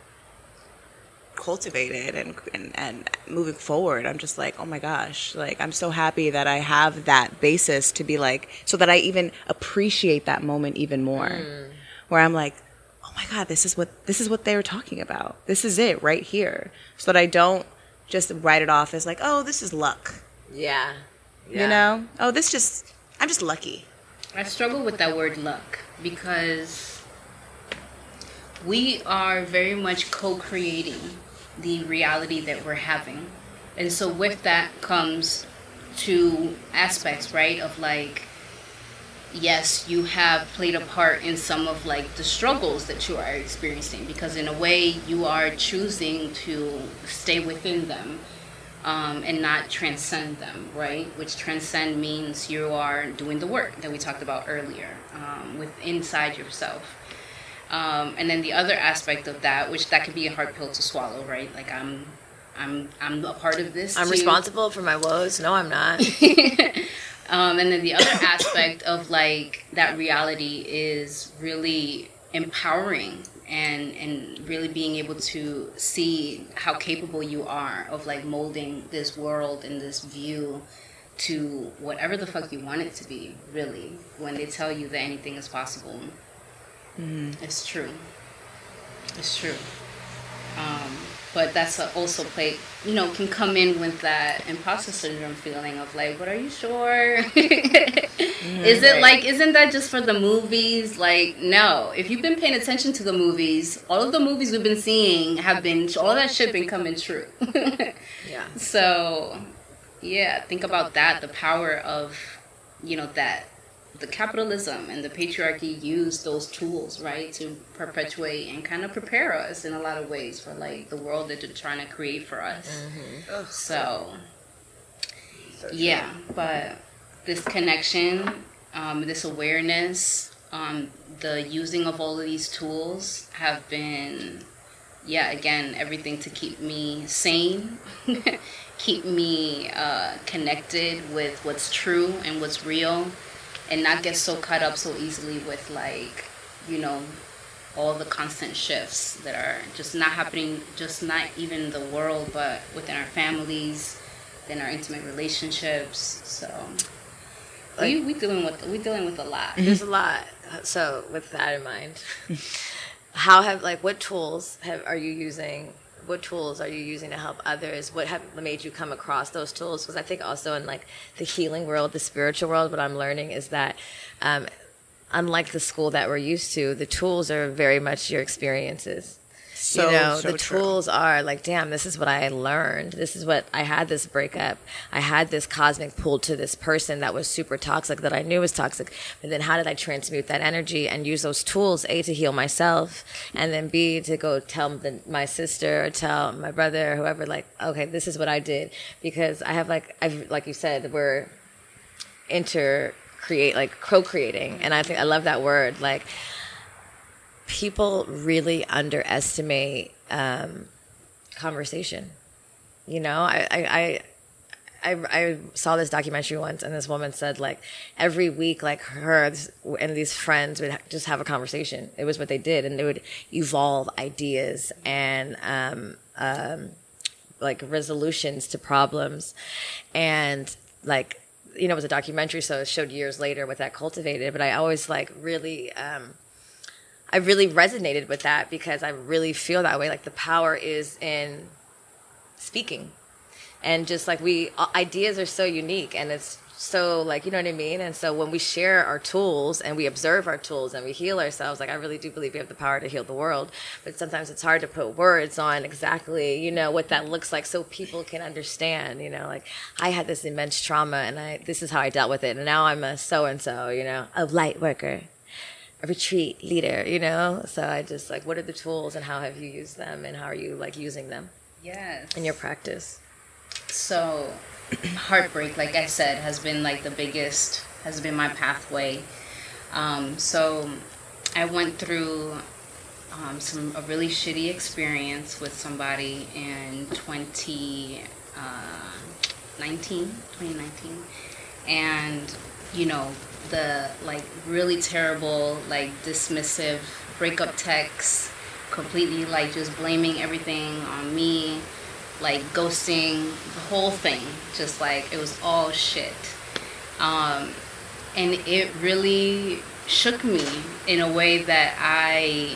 cultivated and, and and moving forward i'm just like oh my gosh. Like i'm so happy that i have that basis to be like so that i even appreciate that moment even more. Mm. Where i'm like oh my god this is what this is what they were talking about. This is it right here. So that i don't just write it off as like oh this is luck. Yeah. You know oh this just i'm just lucky I struggle with that word luck because we are very much co creating the reality that we're having. And so, with that comes two aspects, right? Of like, yes, you have played a part in some of like the struggles that you are experiencing because, in a way, you are choosing to stay within them um, and not transcend them, right? Which transcend means you are doing the work that we talked about earlier um, with inside yourself. Um, and then the other aspect of that, which that can be a hard pill to swallow, right? Like I'm, I'm, I'm a part of this. I'm too. responsible for my woes. No, I'm not. Um, and then the other aspect of like that reality is really empowering and and really being able to see how capable you are of like molding this world and this view to whatever the fuck you want it to be, really. When they tell you that anything is possible, mm-hmm. it's true. It's true. Um, but that's also play you know can come in with that imposter syndrome feeling of like but are you sure? Mm-hmm, is it like isn't that just for the movies? Like no. If you've been paying attention to the movies all of the movies we've been seeing have been all that shit been coming true. Yeah. So yeah think about that the power of you know that the capitalism and the patriarchy use those tools, right, to perpetuate and kind of prepare us in a lot of ways for like the world that they're trying to create for us. Mm-hmm. So, so yeah, but this connection, um, this awareness, um, the using of all of these tools have been, yeah, again, everything to keep me sane. keep me uh, connected with what's true and what's real and not get so caught up so easily with like you know all the constant shifts that are just not happening just not even the world but within our families in our intimate relationships. So like, we we dealing with we dealing with a lot. There's a lot so with that in mind how have like what tools have are you using what tools are you using to help others? What have made you come across those tools? Because I think also in like the healing world, the spiritual world, what I'm learning is that um, unlike the school that we're used to, the tools are very much your experiences. So, you know, so the true. tools are like, damn, this is what I learned. This is what I had this breakup. I had this cosmic pull to this person that was super toxic that I knew was toxic. But then how did I transmute that energy and use those tools, A, to heal myself, and then B, to go tell the, my sister or tell my brother or whoever, like, okay, this is what I did. Because I have like, I've, like you said, we're inter create, like co-creating. And I think I love that word. Like, people really underestimate um, conversation. You know, I, I, I, I, saw this documentary once, and this woman said like every week, like her and these friends would just have a conversation. It was what they did, and they would evolve ideas and um, um, like resolutions to problems, and like you know, it was a documentary, so it showed years later what that cultivated. But I always like really. Um, I really resonated with that because I really feel that way. Like the power is in speaking. And just like we, uh, ideas are so unique and it's so like, you know what I mean? And so when we share our tools and we observe our tools and we heal ourselves, like I really do believe we have the power to heal the world. But sometimes it's hard to put words on exactly, you know, what that looks like so people can understand, you know, like I had this immense trauma and I, this is how I dealt with it. And now I'm a so and so, you know, a light worker a retreat leader, you know? So I just like, what are the tools and how have you used them and how are you like using them? Yes. In your practice? So, heartbreak, like I said, has been like the biggest, has been my pathway. Um, so, I went through um, some a really shitty experience with somebody in 2019, uh, 2019, and you know the like really terrible like dismissive breakup texts completely like just blaming everything on me like ghosting the whole thing. Just like it was all shit. Um, and it really shook me in a way that i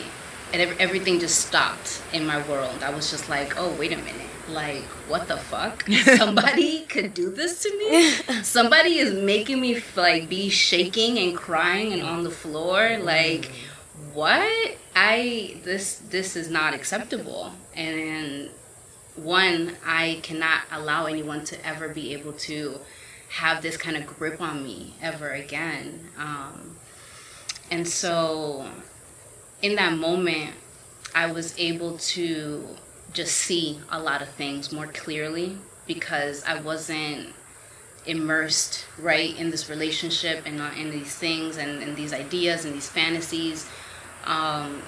and everything just stopped in my world. I was just like oh wait a minute like what the fuck? Somebody could do this to me? Somebody is making me like be shaking and crying and on the floor like what? I this this is not acceptable. And one i cannot allow anyone to ever be able to have this kind of grip on me ever again. Um, and so in that moment i was able to just see a lot of things more clearly because I wasn't immersed right in this relationship and uh, in these things and, and these ideas and these fantasies. Um,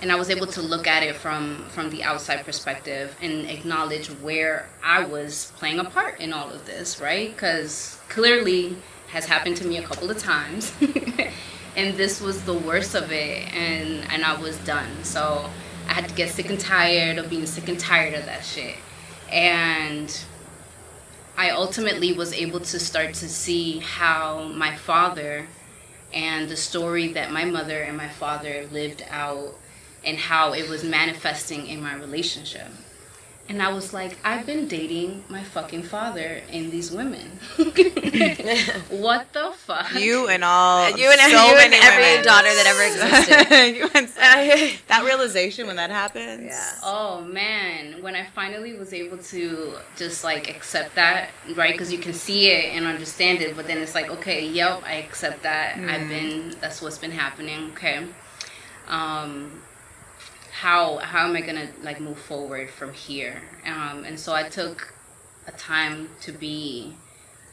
and I was able to look at it from from the outside perspective and acknowledge where I was playing a part in all of this right? Because clearly has happened to me a couple of times. And this was the worst of it and and I was done. So I had to get sick and tired of being sick and tired of that shit. And I ultimately was able to start to see how my father and the story that my mother and my father lived out and how it was manifesting in my relationship. And I was like, I've been dating my fucking father and these women. what the fuck? You and all, You and, so you and many every women. daughter that ever existed. So- that realization when that happens. Yeah. Oh man, when I finally was able to just like accept that, right? Because you can see it and understand it, but then it's like, okay, yep, I accept that. I've been, that's what's been happening. Okay. Um, how how am I gonna like move forward from here? Um, and so I took a time to be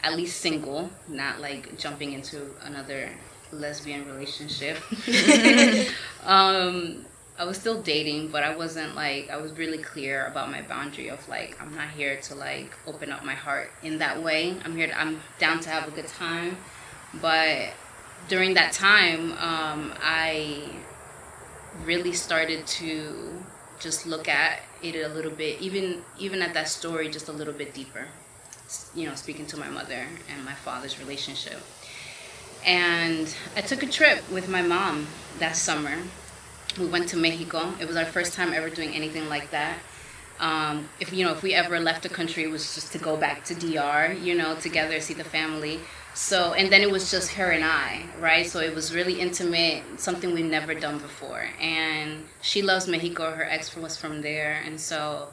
at least single, not like jumping into another lesbian relationship. um, I was still dating, but I wasn't like I was really clear about my boundary of like I'm not here to like open up my heart in that way. I'm here. To, I'm down to have a good time, but during that time, um, I really started to just look at it a little bit, even even at that story, just a little bit deeper. You know, speaking to my mother and my father's relationship. And I took a trip with my mom that summer. We went to Mexico. It was our first time ever doing anything like that. Um, if you know, if we ever left the country, it was just to go back to DR, you know, together, see the family. So, and then it was just her and I, right? So it was really intimate, something we've never done before. And she loves Mexico. Her ex was from there, and so,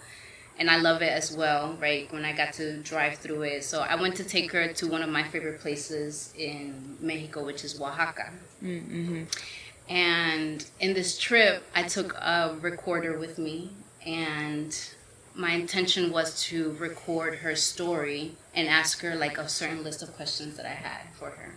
and I love it as well, right? When I got to drive through it, so I went to take her to one of my favorite places in Mexico, which is Oaxaca. Mm-hmm. And in this trip, I took a recorder with me, and my intention was to record her story and ask her like a certain list of questions that I had for her.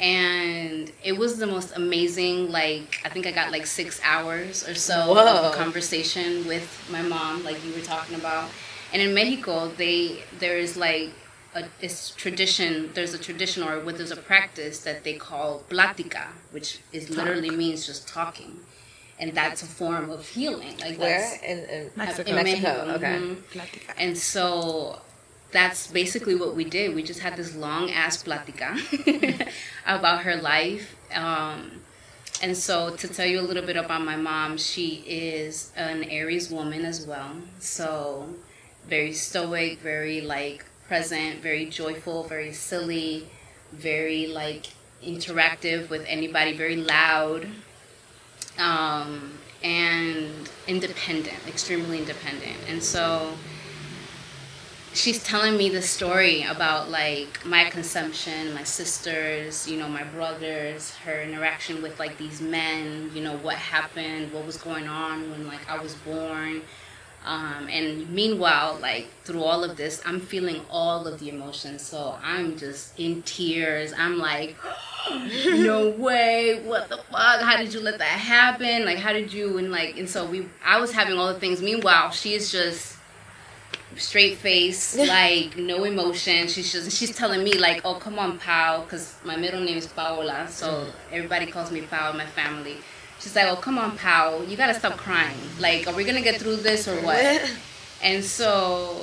And it was the most amazing, like, I think I got like six hours or so Whoa. a conversation with my mom, like you were talking about. And in Mexico, they there is like a it's tradition. There's a tradition or what there's a practice that they call plática, which is literally means just talking, and that's a form of healing. Like Where? that's In, in Mexico. In Mexico. Okay. mhm. And so that's basically what we did. We just had this long ass plática about her life. Um, and so to tell you a little bit about my mom, she is an Aries woman as well. So very stoic, very like present, very joyful, very silly, very like interactive with anybody, very loud um, and independent, extremely independent. And so she's telling me the story about like my consumption, my sisters, you know, my brothers, her interaction with like these men, you know, what happened, what was going on when like I was born. Um, and meanwhile, like through all of this, I'm feeling all of the emotions. So I'm just in tears. I'm like, no way, what the fuck? How did you let that happen? Like, how did you? And like, and so we, I was having all the things. Meanwhile, she is just straight face, like no emotion. She's just, she's telling me like, oh come on, Pao, because my middle name is Paola, so everybody calls me Pao in my family. She's like, oh come on, Pao, you gotta stop crying. Like, are we gonna get through this or what? And so,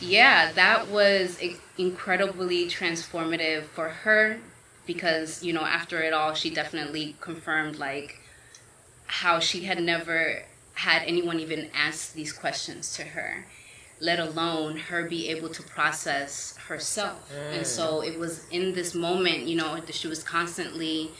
yeah, that was incredibly transformative for her because, you know, after it all, she definitely confirmed like how she had never had anyone even ask these questions to her, let alone her be able to process herself. And so mm. it was in this moment, you know, that she was constantly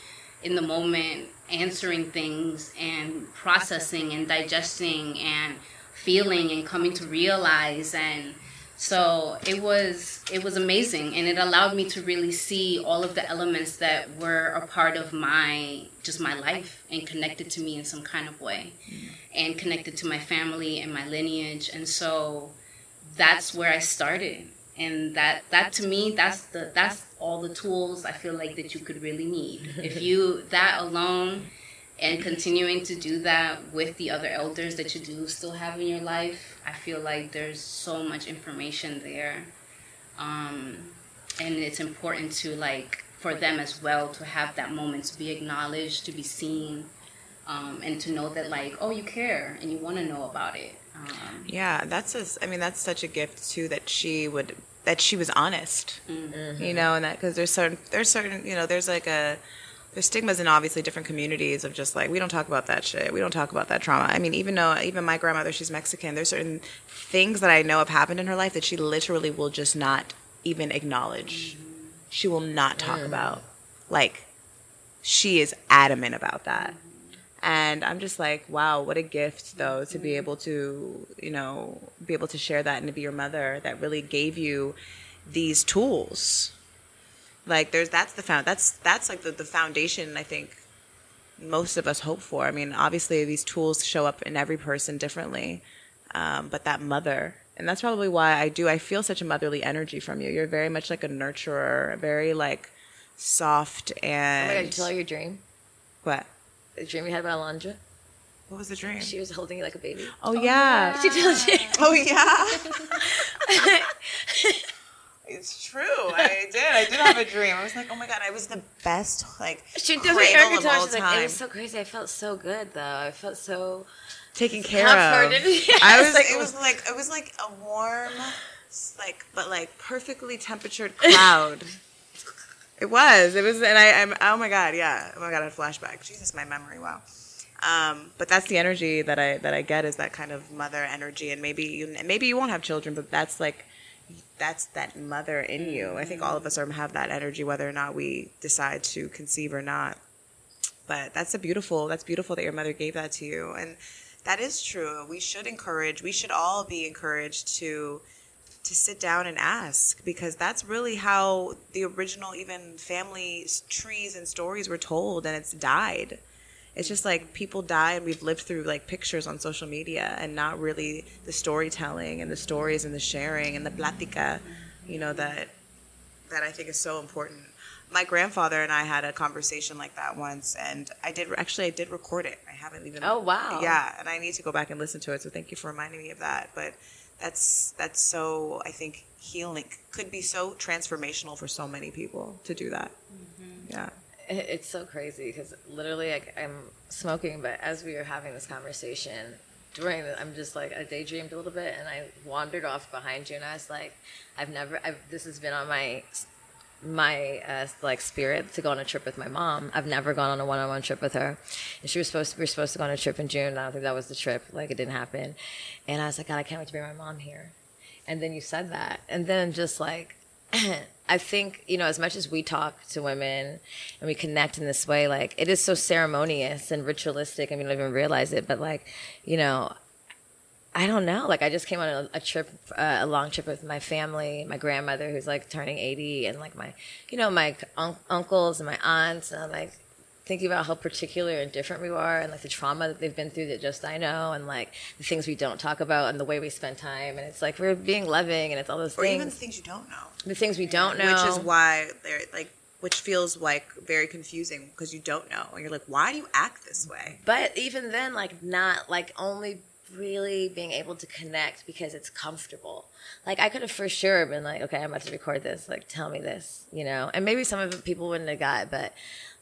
in the moment answering things and processing and digesting and feeling and coming to realize and so it was it was amazing and it allowed me to really see all of the elements that were a part of my just my life and connected to me in some kind of way mm. and connected to my family and my lineage. And so that's where I started. And that that to me that's the that's all the tools I feel like that you could really need. If you that alone and continuing to do that with the other elders that you do still have in your life I feel like there's so much information there um, and it's important to like for them as well to have that moment to be acknowledged to be seen um, and to know that like oh you care and you want to know about it um, Yeah, that's a, I mean, that's such a gift too that she would that she was honest. You know, and that because there's certain there's certain you know there's like a there's stigmas in obviously different communities of just like we don't talk about that shit. We don't talk about that trauma. I mean, even though even my grandmother, she's Mexican. There's certain things that I know have happened in her life that she literally will just not even acknowledge. She will not talk about. Like she is adamant about that. And I'm just like, wow, what a gift though to be able to, you know, be able to share that and to be your mother that really gave you these tools. Like there's that's the found that's that's like the, the foundation I think most of us hope for. I mean, obviously these tools show up in every person differently. Um, but that mother and that's probably why I do I feel such a motherly energy from you. You're very much like a nurturer, very like soft Oh and my god, did you tell her your dream? what? The dream you had about Alondra? What was the dream? She was holding you like a baby. oh, yeah. She told you. Oh yeah. it's true. I did. I did have a dream. I was like, oh my god, I was the best like She does what cradle Erica of all She's like, it was so crazy. I felt so good though. I felt so taken care of. Yes, I was. like- it was like it was like a warm, like but like perfectly temperatured cloud. it was. It was, and I. I'm. Oh my god. Yeah. Oh my god. I had flashback. Jesus, my memory. Wow. Um, but that's the energy that I that I get is that kind of mother energy, and maybe you maybe you won't have children, but that's like that's that mother in you. I think all of us are have that energy, whether or not we decide to conceive or not. But that's a beautiful. That's beautiful that your mother gave that to you, and that is true. We should encourage. We should all be encouraged to to sit down and ask because that's really how the original even family trees and stories were told, and it's died. It's just like people die and we've lived through like pictures on social media and not really the storytelling and the stories and the sharing and the plática, you know, that that I think is so important. My grandfather and I had a conversation like that once and I did actually I did record it. I haven't even Oh, wow. Yeah, and I need to go back and listen to it. So thank you for reminding me of that. But that's that's so I think healing could be so transformational for so many people to do that. Mm-hmm. Yeah. It- It's so crazy because literally like, I'm smoking, but as we were having this conversation, during the, I'm just like I daydreamed a little bit and I wandered off behind you and I was like, I've never, I've, this has been on my my uh, like spirit to go on a trip with my mom. I've never gone on a one-on-one trip with her, and she was supposed to, we were supposed to go on a trip in June. I don't think that was the trip. Like it didn't happen, and I was like, God, I can't wait to bring my mom here. And then you said that, and then just like I think, you know, as much as we talk to women and we connect in this way, like it is so ceremonious and ritualistic and we don't even realize it, but like, you know, I don't know. Like I just came on a, a trip, uh, a long trip with my family, my grandmother who's like turning 80 and like my, you know, my un- uncles and my aunts. And I'm like thinking about how particular and different we are and like the trauma that they've been through that just I know and like the things we don't talk about and the way we spend time. And it's like we're being loving and it's all those Or even things, things you don't know. The things we don't know. Which is why they're like, which feels like very confusing because you don't know, and you're like, why do you act this way? But even then, like not like only really being able to connect because it's comfortable. Like I could have for sure been like, okay, I'm about to record this. Like, tell me this, you know. And maybe some of the people wouldn't have got, but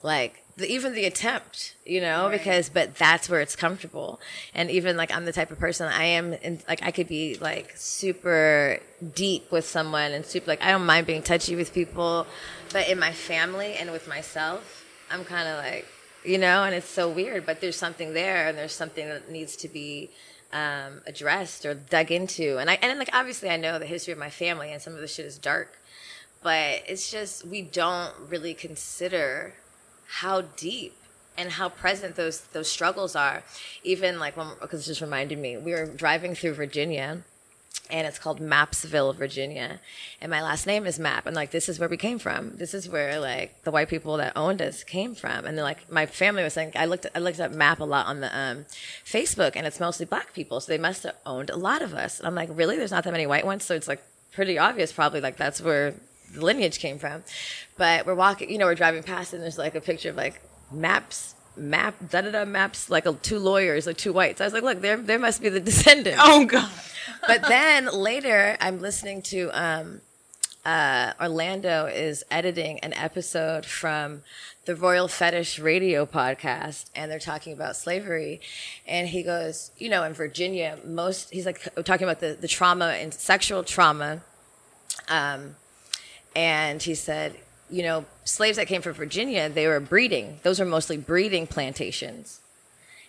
like the, even the attempt, you know, because but that's where it's comfortable. And even like I'm the type of person I am, in, like I could be like super deep with someone and super like I don't mind being touchy with people, but in my family and with myself, I'm kind of like you know, and it's so weird, but there's something there, and there's something that needs to be um, addressed or dug into. And I and like obviously I know the history of my family, and some of the shit is dark, but it's just we don't really consider how deep and how present those those struggles are. Even like when because it just reminded me, we were driving through Virginia and it's called Mappsville, Virginia. And my last name is Mapp. And like, this is where we came from. This is where like the white people that owned us came from. And then like my family was saying, I looked, I looked up Mapp a lot on the um, Facebook and it's mostly black people. So they must have owned a lot of us. And I'm like, really? There's not that many white ones. So it's like pretty obvious, probably like that's where the lineage came from. But we're walking, you know, we're driving past and there's like a picture of like maps map da da da maps like a, two lawyers like two whites i was like look there there must be the descendants Oh God. but then later, I'm listening to um, uh, Orlando is editing an episode from the Royal Fetish Radio podcast, and they're talking about slavery. And he goes, you know, in Virginia, most he's like talking about the the trauma and sexual trauma Um, and he said, you know, slaves that came from Virginia, they were breeding. Those were mostly breeding plantations.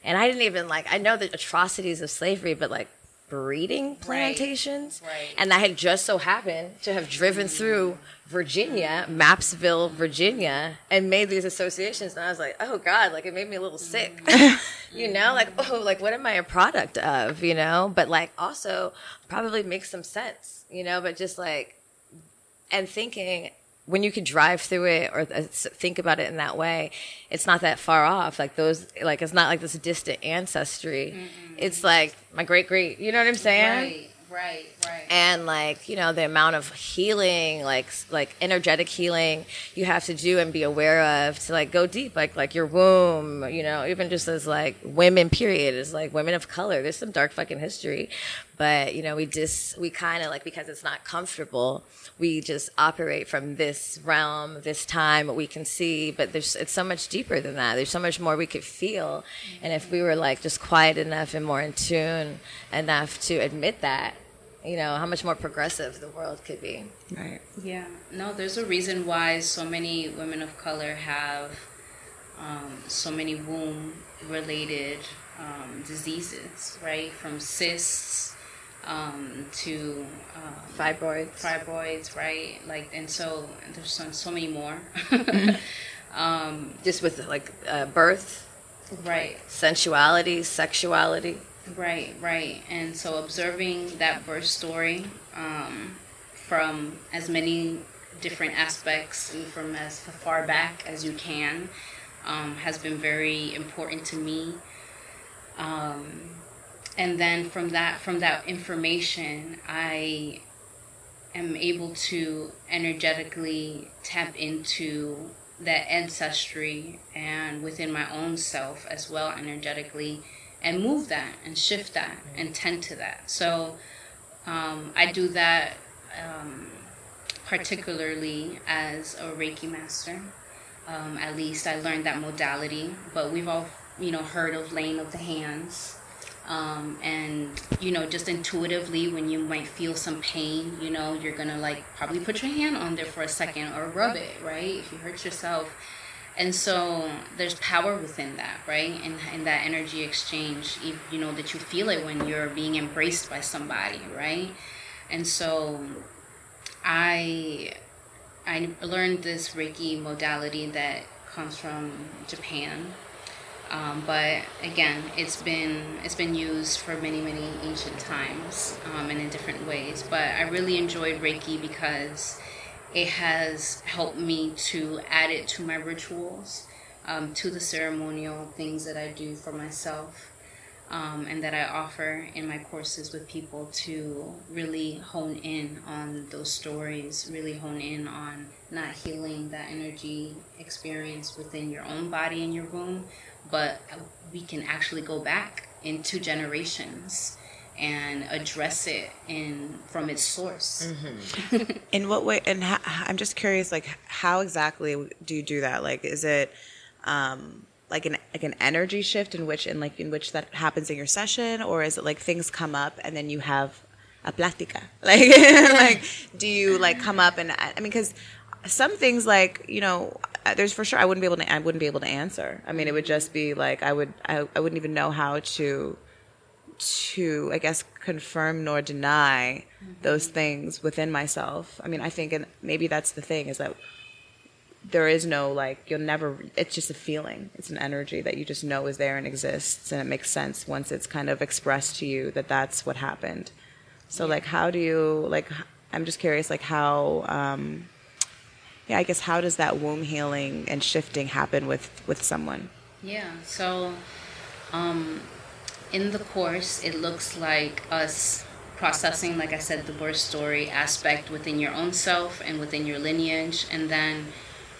And I didn't even like, I know the atrocities of slavery, but like breeding plantations. Right. And I had just so happened to have driven through Virginia, Mappsville, Virginia, and made these associations. And I was like, oh God, like it made me a little sick. Mm. you know, like, oh, like what am I a product of, you know? But like also probably makes some sense, you know, but just like, and thinking when you can drive through it or uh, think about it in that way, it's not that far off. Like those, like it's not like this distant ancestry. Mm-hmm. It's like my great great. You know what I'm saying? Right. Right, right. And like, you know, the amount of healing, like like energetic healing you have to do and be aware of to like go deep, like like your womb, you know, even just as like women period is like women of color. There's some dark fucking history. But, you know, we just we kinda like because it's not comfortable, we just operate from this realm, this time, we can see, but there's it's so much deeper than that. There's so much more we could feel. And if we were like just quiet enough and more in tune enough to admit that, you know, how much more progressive the world could be. Right. Yeah. No, there's a reason why so many women of color have um, so many womb related um, diseases, right? From cysts um, to um, Fibroids. fibroids, right? Like, and so there's so, so many more. um, just with like uh, birth, right. sensuality, sexuality. Right, right. And so observing that birth story um, from as many different aspects and from as far back as you can um, has been very important to me. Um, and then from that from that information, I am able to energetically tap into that ancestry and within my own self as well energetically and move that and shift that and tend to that. So um, I do that um, particularly as a Reiki master. Um, at least I learned that modality, but we've all you know heard of laying of the hands. Um, and you know just intuitively when you might feel some pain you know you're gonna like probably put your hand on there for a second or rub it right if you hurt yourself. And so there's power within that right and in, in that energy exchange you know that you feel it when you're being embraced by somebody right? And so i i learned this reiki modality that comes from japan um, but again it's been it's been used for many many ancient times um, and in different ways. But i really enjoyed reiki because it has helped me to add it to my rituals, um, to the ceremonial things that I do for myself, um, and that I offer in my courses with people to really hone in on those stories, really hone in on not healing that energy experience within your own body and your womb, but we can actually go back into generations and address it in from its source. Mm-hmm. in what way? And I'm just curious, like, how exactly do you do that? Like, is it um, like an like an energy shift in which in like in which that happens in your session, or is it like things come up and then you have a plática? Like, like do you like come up and I mean, because some things like you know there's for sure I wouldn't be able to I wouldn't be able to answer. I mean, it would just be like I would I, I wouldn't even know how to to, I guess, confirm nor deny mm-hmm. those things within myself. I mean, I think, and maybe that's the thing, is that there is no like you'll never it's just a feeling it's an energy that you just know is there and exists and it makes sense once it's kind of expressed to you that that's what happened so yeah. like how do you like i'm just curious like how um yeah i guess how does that womb healing and shifting happen with with someone yeah so um in the course, it looks like us processing, like I said, the birth story aspect within your own self and within your lineage, and then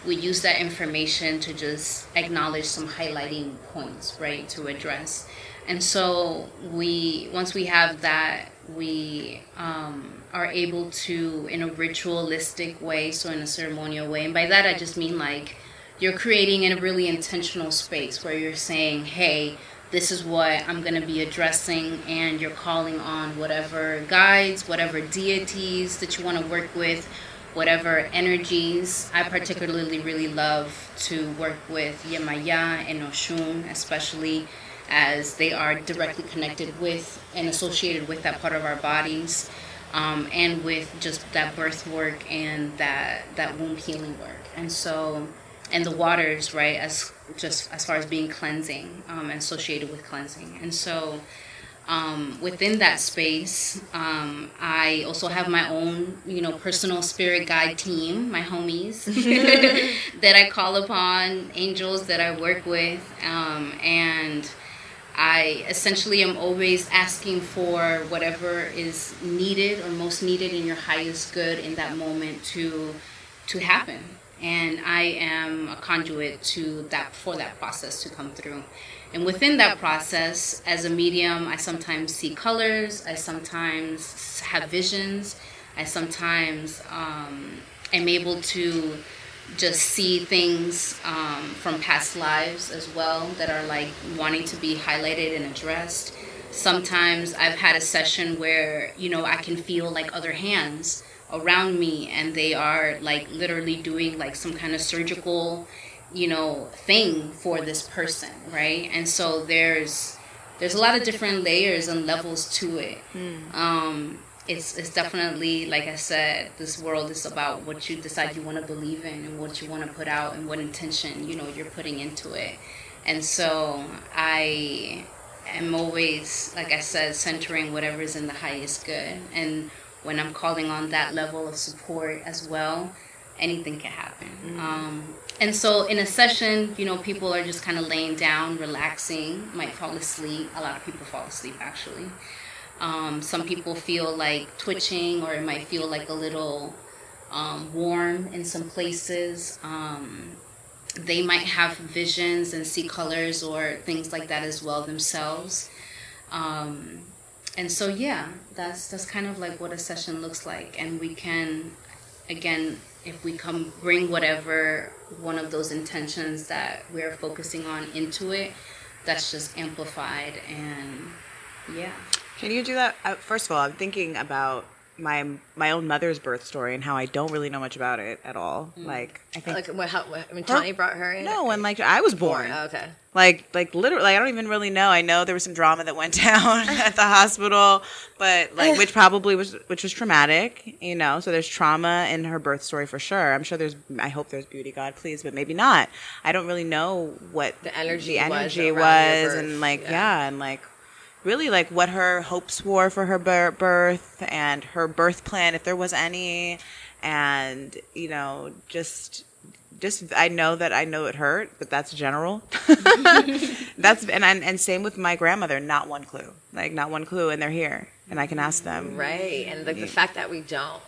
we use that information to just acknowledge some highlighting points, right, to address. And so we, once we have that, we um, are able to, in a ritualistic way, so in a ceremonial way, and by that I just mean like you're creating in a really intentional space where you're saying, hey, this is what I'm going to be addressing, and you're calling on whatever guides, whatever deities that you want to work with, whatever energies. I particularly really love to work with Yemaya and Oshun, especially as they are directly connected with and associated with that part of our bodies. Um, and with just that birth work and that that womb healing work, and so and the waters, right, as just as far as being cleansing um, and associated with cleansing. And so um, within that space, um, I also have my own, you know, personal spirit guide team, my homies that I call upon, angels that I work with, um, and I essentially am always asking for whatever is needed or most needed in your highest good in that moment to to happen and I am a conduit to that for that process to come through. And within that process, as a medium, I sometimes see colors. I sometimes have visions. I sometimes um, am able to just see things um, from past lives as well that are like wanting to be highlighted and addressed. Sometimes I've had a session where you know I can feel like other hands around me and they are like literally doing like some kind of surgical you know thing for this person right and so there's there's a lot of different layers and levels to it mm. um it's it's definitely like I said, this world is about what you decide you want to believe in and what you want to put out and what intention you know you're putting into it. And so I am always, like I said, centering whatever is in the highest good. And when I'm calling on that level of support as well, anything can happen. Mm-hmm. Um, and so in a session, you know, people are just kind of laying down, relaxing, might fall asleep. A lot of people fall asleep actually. Um, some people feel like twitching, or it might feel like a little um, warm in some places. Um, they might have visions and see colors or things like that as well themselves. Um, and so yeah, that's that's kind of like what a session looks like, and we can, again, if we come bring whatever one of those intentions that we're focusing on into it, that's just amplified and yeah. Can you do that? Uh, first of all, I'm thinking about my my own mother's birth story and how I don't really know much about it at all. Mm. Like I think like what, how, what, when Tony brought her in. No, when like I was born. Oh, okay. Like like literally, like, I don't even really know. I know there was some drama that went down at the hospital, but like which probably was which was traumatic. You know, so there's trauma in her birth story for sure. I'm sure there's. I hope there's beauty, God please, but maybe not. I don't really know what the energy the energy was, was and like yeah. yeah, and like really like what her hopes were for her birth and her birth plan, if there was any, and you know, just just I know that I know it hurt, but that's general. that's and, and and same with my grandmother. Not one clue, like not one clue, and they're here, and I can ask them. Right, and like the fact that we don't.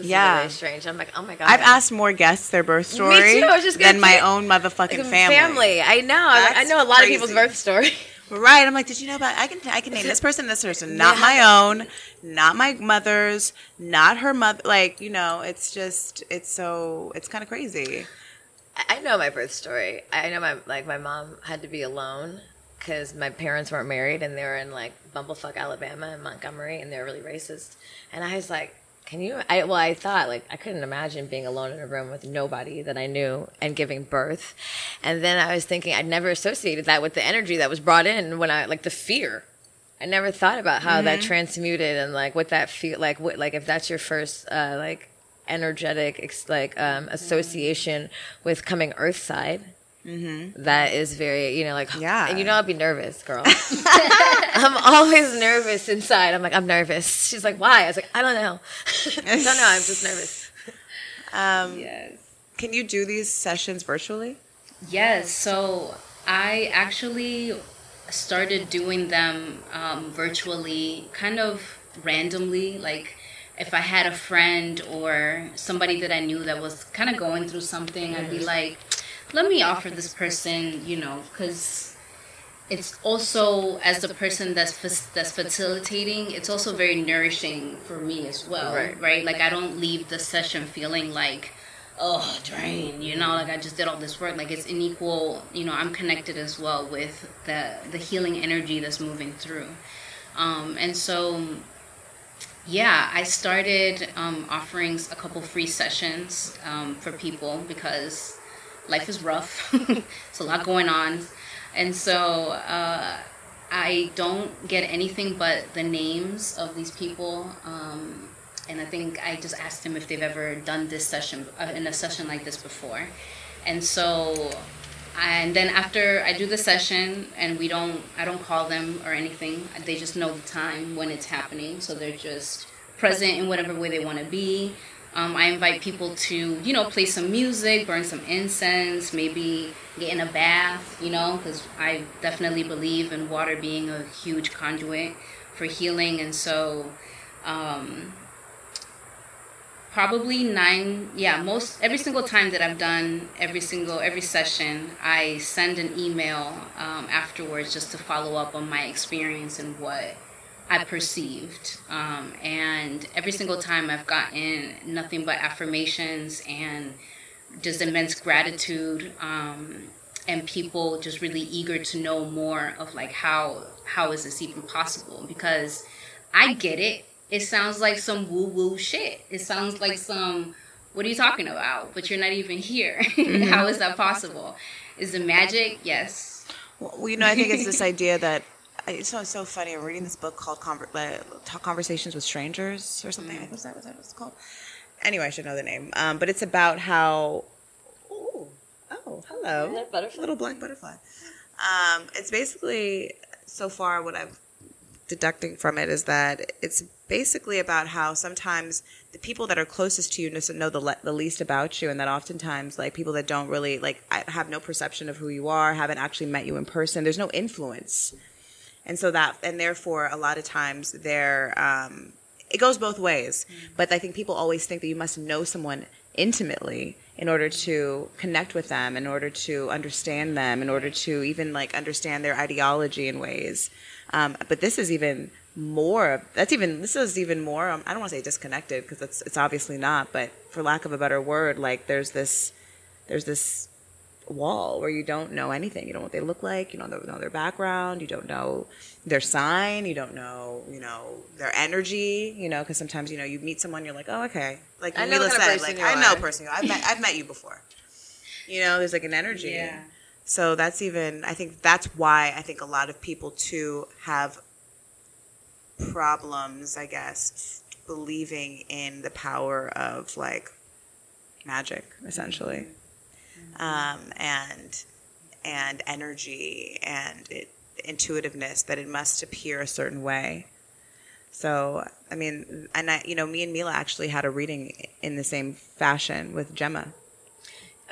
yeah, really strange. I'm like, oh my god. I've asked more guests their birth story Me too. I was just than my own motherfucking like, family. Family, I know. I know a lot crazy. of people's birth story. Right. I'm like, did you know about? I can I can name this person, this person, not yeah. my own, not my mother's, not her mother. Like you know, it's just it's so it's kind of crazy. I know my birth story. I know my like my mom had to be alone because my parents weren't married and they were in like Bumblefuck, Alabama, and Montgomery, and they were really racist. And I was like, can you? I well, I thought like I couldn't imagine being alone in a room with nobody that I knew and giving birth. And then I was thinking I'd never associated that with the energy that was brought in when I like the fear. I never thought about how mm-hmm. that transmuted and like what that feel like. What like if that's your first uh, like energetic like um, association with coming Earth side Mm-hmm. That is very, you know, like yeah. And you know, I'd be nervous, girl. I'm always nervous inside. I'm like, I'm nervous. She's like, why? I was like, I don't know. I don't know. I'm just nervous. Um, yes. Can you do these sessions virtually? Yes. So I actually started doing them um, virtually, kind of randomly, like if I had a friend or somebody that I knew that was kind of going through something, I'd be like, let me offer this person, you know, because it's also as the person that's that's facilitating, it's also very nourishing for me as well, right? right? Like I don't leave the session feeling like, oh drain you know like i just did all this work like it's an equal you know i'm connected as well with the the healing energy that's moving through um, and so yeah i started um, offering a couple free sessions um, for people because life is rough it's a lot going on and so uh, i don't get anything but the names of these people um, and I think I just asked him if they've ever done this session uh, in a session like this before, and so. And then after I do the session, and we don't, I don't call them or anything. They just know the time when it's happening, so they're just present in whatever way they want to be. Um, I invite people to, you know, play some music, burn some incense, maybe get in a bath, you know, because I definitely believe in water being a huge conduit for healing. And so um, probably nine yeah most every single time that i've done every single every session i send an email um, afterwards just to follow up on my experience and what i perceived um, and every single time i've gotten nothing but affirmations and just immense gratitude um, and people just really eager to know more of like how how is this even possible because i get it it sounds like some woo woo shit. It sounds like some, what are you talking about? But you're not even here. Mm-hmm. How is that possible? Is it magic? Yes. Well, you know, I think it's this idea that it's so, so funny. I'm reading this book called Conver- uh, Conversations with Strangers or something. Mm. Was that was that what it's called? Anyway, I should know the name. Um, but it's about how. Ooh, oh, hello, little black butterfly. Um, it's basically so far what I've deducting from it is that it's basically about how sometimes the people that are closest to you know the, le- the least about you and that oftentimes like people that don't really like have no perception of who you are haven't actually met you in person there's no influence and so that and therefore a lot of times they're um, it goes both ways mm-hmm. but i think people always think that you must know someone intimately in order to connect with them in order to understand them in order to even like understand their ideology in ways um, but this is even more. That's even. This is even more. Um, I don't want to say disconnected because it's it's obviously not. But for lack of a better word, like there's this there's this wall where you don't know anything. You don't know what they look like. You don't know their background. You don't know their sign. You don't know, you know, their energy. You know, because sometimes you know you meet someone, you're like, oh, okay. Like I know Mila said, like I know personally. I've met I've met you before. You know, there's like an energy. Yeah. So that's even, I think that's why I think a lot of people too have problems, I guess, believing in the power of like magic, essentially, mm-hmm. Um, and and energy and it, intuitiveness that it must appear a certain way. So, I mean, and I, you know, me and Mila actually had a reading in the same fashion with Gemma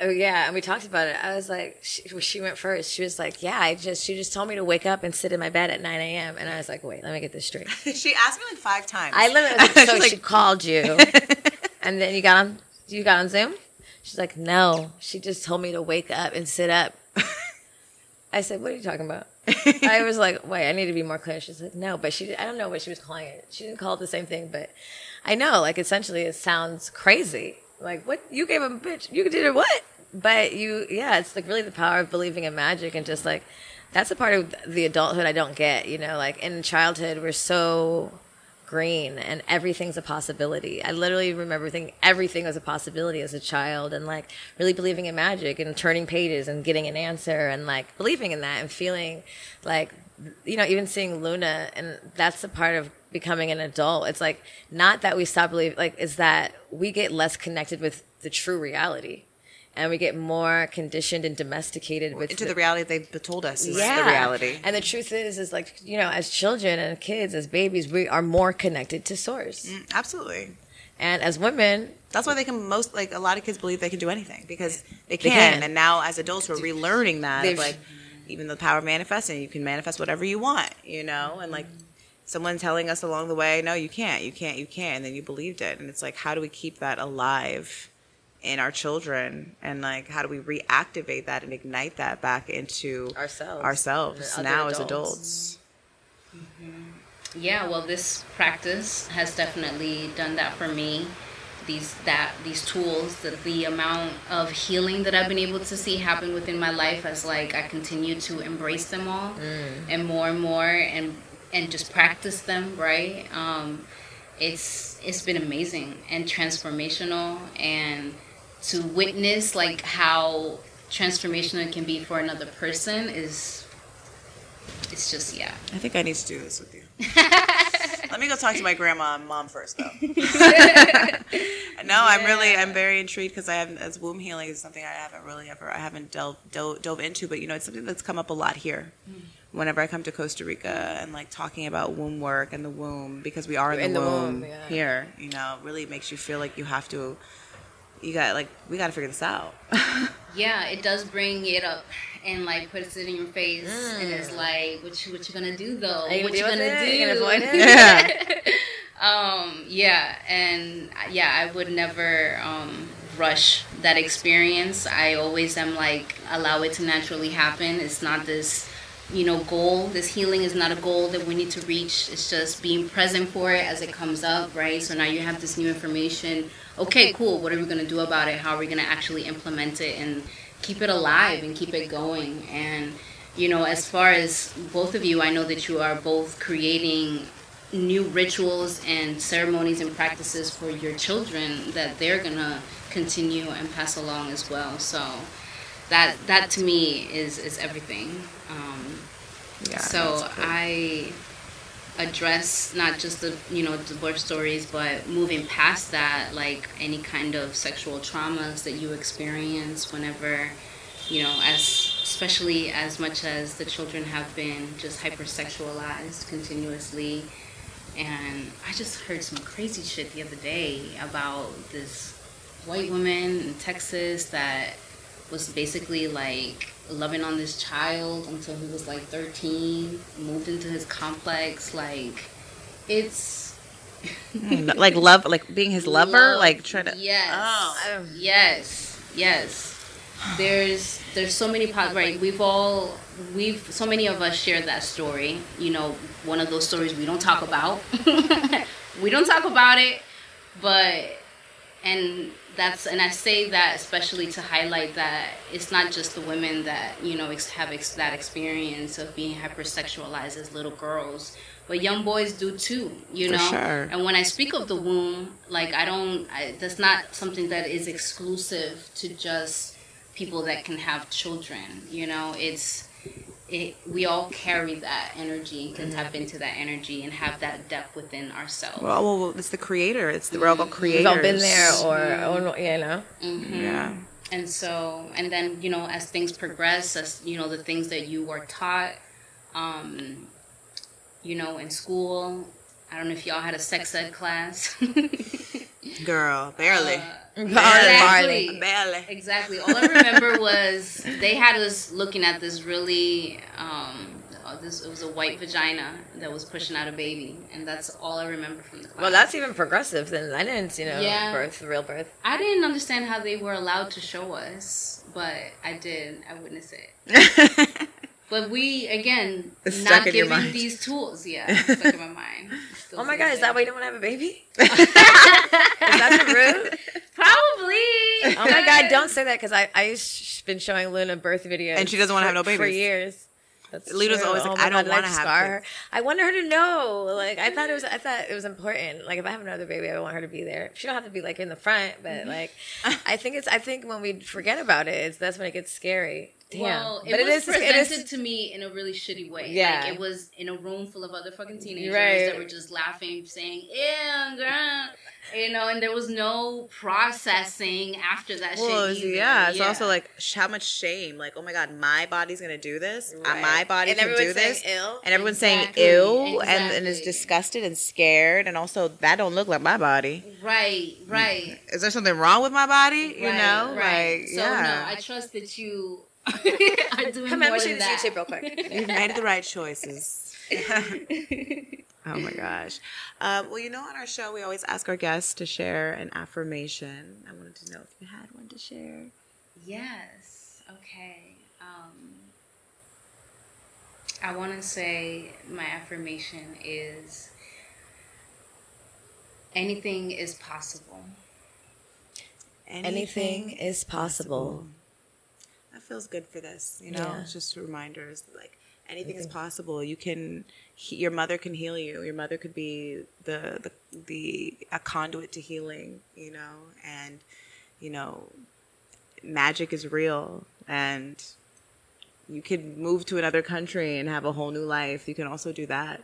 Oh yeah, and we talked about it. I was like, she, she, went first. She was like, yeah, I just she just told me to wake up and sit in my bed at 9 a.m. And I was like, wait, let me get this straight. she asked me like five times. I literally so like, she called you, and then you got on you got on Zoom. She's like, no, she just told me to wake up and sit up. I said, what are you talking about? I was like, wait, I need to be more clear. She's like, no, but she I don't know what she was calling it. She didn't call it the same thing, but I know, like essentially, it sounds crazy. Like what you gave him, a bitch? You did it what? but you, yeah, it's like really the power of believing in magic and just like that's a part of the adulthood I don't get. You know, like in childhood, we're so green and everything's a possibility. I literally remember thinking everything was a possibility as a child and like really believing in magic and turning pages and getting an answer and like believing in that and feeling like, you know, even seeing Luna and that's a part of becoming an adult. It's like not that we stop believing, like, is that we get less connected with the true reality and we get more conditioned and domesticated with into the, the reality they've told us is yeah. the reality. And the truth is, is like you know, as children and kids, as babies, we are more connected to source. Mm, absolutely. And as women, that's why they can most like a lot of kids believe they can do anything because they can. They can. And now as adults, we're relearning that. like even the power of manifesting, you can manifest whatever you want, you know, and like someone telling us along the way, no, you can't, you can't, you can't, and then you believed it, and it's like, how do we keep that alive? In our children and like how do we reactivate that and ignite that back into ourselves. ourselves now adults. as adults. mm-hmm. yeah well this practice has definitely done that for me. These that these tools that the amount of healing that i've been able to see happen within my life as like i continue to embrace them all and more and more and and just practice them right? Um, it's it's been amazing and transformational and to witness like how transformational it can be for another person is it's just yeah I think I need to do this with you. Let me go talk to my grandma and mom first, though. no, I'm really, I'm very intrigued because I haven't, as womb healing is something I haven't really ever, I haven't delved, dove, dove into, but you know, it's something that's come up a lot here. Mm-hmm. Whenever I come to Costa Rica and like talking about womb work and the womb, because we are in, In the, the womb, womb, yeah. here, you know, really makes you feel like you have to, you got like, we got to figure this out. yeah it does bring it up and like puts it in your face and it's like what you what you gonna do though you what you gonna gonna do? You gonna avoid it? yeah. um yeah and yeah i would never um rush that experience i always am like allow it to naturally happen it's not this you know goal this healing is not a goal that we need to reach it's just being present for it as it comes up right so now you have this new information okay cool what are we going to do about it how are we going to actually implement it and keep it alive and keep it going and you know as far as both of you i know that you are both creating new rituals and ceremonies and practices for your children that they're gonna continue and pass along as well. So that that to me is is everything. Um, Yeah, so cool. I address not just the you know birth stories, but moving past that, like any kind of sexual traumas that you experience whenever you know as especially as much as the children have been just hypersexualized continuously. And i just heard some crazy shit the other day about this white woman in texas that was basically like loving on this child until he was like 13 moved into his complex like it's like love, like being his lover, love- like trying to. yes Oh. Yes, yes. There's there's so many po- right. We've all we've so many of us share that story. You know, one of those stories we don't talk about. we don't talk about it, but and that's and I say that especially to highlight that it's not just the women that you know ex- have ex- that experience of being hypersexualized as little girls, but young boys do too. You know, sure. and when I speak of the womb, like I don't, I, that's not something that is exclusive to just people that can have children. You know, it's it, we all carry that energy and can tap into that energy and have that depth within ourselves. Well, well, it's the creator. It's the we're all creators. We've all been there, or, or you know. yeah. and so and then you know as things progress as you know the things that you were taught um you know in school i don't know if y'all had a sex ed class Girl, barely. exactly barely. exactly all i remember was they had us looking at this really um uh, this it was a white vagina that was pushing out a baby and that's all i remember from the class Well, that's even progressive. Then I didn't, you know, Yeah. birth, real birth. i didn't understand how they were allowed to show us but i did i witnessed it But we again It's not stuck in your giving mind. these tools. Yeah, stuck in my mind. Still Oh my god, is that why you don't want to have a baby? is that the root? Probably. Oh my god, don't say that because I I've sh- been showing Luna birth videos, And she doesn't wanna have for- no for years. That's Luna's true. always oh like, my "I don't wanna have scar her? I wanted her to know. Like I thought it was. I thought it was important. Like if I have another baby, I want her to be there. She don't have to be like in the front, but mm-hmm. like I think it's. I think when we forget about it, it's that's when it gets scary. Damn. Well, it but was it is. presented It is. to me in a really shitty way. Yeah. like it was in a room full of other fucking teenagers Right. that were just laughing, saying "ew, girl," you know, and there was no processing after that Well, shit. Either. yeah, it's also like sh- how much shame. Like, oh my god, my body's gonna do this. Uh, Right. my body And can do this. ill. And everyone's Exactly, saying ew and, and is disgusted and scared. And also, that don't look like my body. right, right. Is there something wrong with my body? You Right, know, right. like so yeah. no, I trust that you Come more on, let me see this. YouTube real quick. You've made the right choices. oh my gosh. Um, well, you know, on our show, we always ask our guests to share an affirmation. I wanted to know if you had one to share. Yes. Okay. Um, I want to say my affirmation is anything is possible. Anything is possible. That feels good for this, you know. Yeah. It's just reminders like anything is mm-hmm. possible. You can, he, your mother can heal you. Your mother could be the the the a conduit to healing, you know. And you know, magic is real, and you could move to another country and have a whole new life. You can also do that.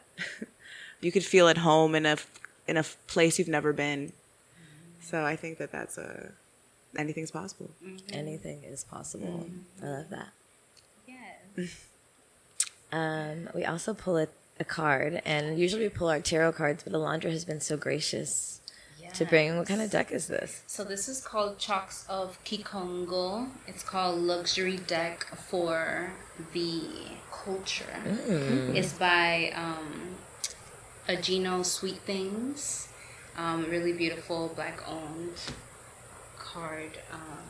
you could feel at home in a in a place you've never been. Mm-hmm. So I think that that's a anything's possible. Anything is possible. I love that. Yes. Um, we also pull a, a card, and usually we pull our tarot cards, but Alondra has been so gracious to bring. What kind of deck is this? So this is called Chalks of Kikongo. It's called Luxury Deck for the Culture. It's by um, Agino Sweet Things. Um, really beautiful black owned card um,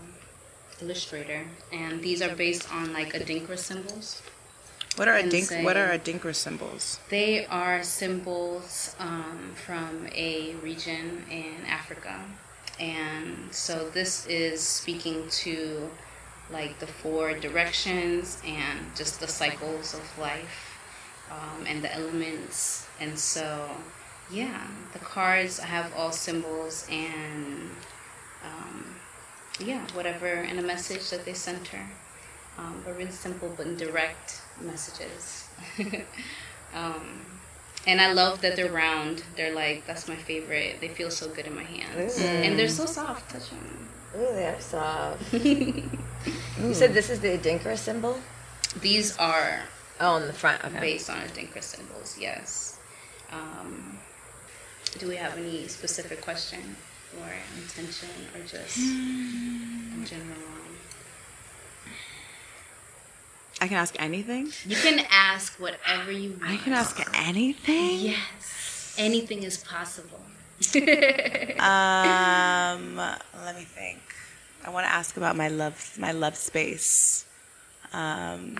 illustrator. And these are based on like Adinkra symbols. What are And adink- say- what are adinkra symbols? They are symbols um, from a region in Africa. And so this is speaking to like the four directions and just the cycles of life um, and the elements. And so, yeah, the cards have all symbols and um, yeah, whatever, and a message that they center. Um, but really simple but direct messages. um, and I love that they're round. They're like that's my favorite. They feel so good in my hands, and they're so soft. Touch them. Ooh, they are soft. you said this is the Adinkra symbol? These are Oh, on the front. Okay. based on Adinkra symbols. Yes. Um, do we have any specific question or intention, or just in general? I can ask anything. You can ask whatever you want. I can ask anything. Yes, anything is possible. Um, let me think. I want to ask about my love, my love space. Um,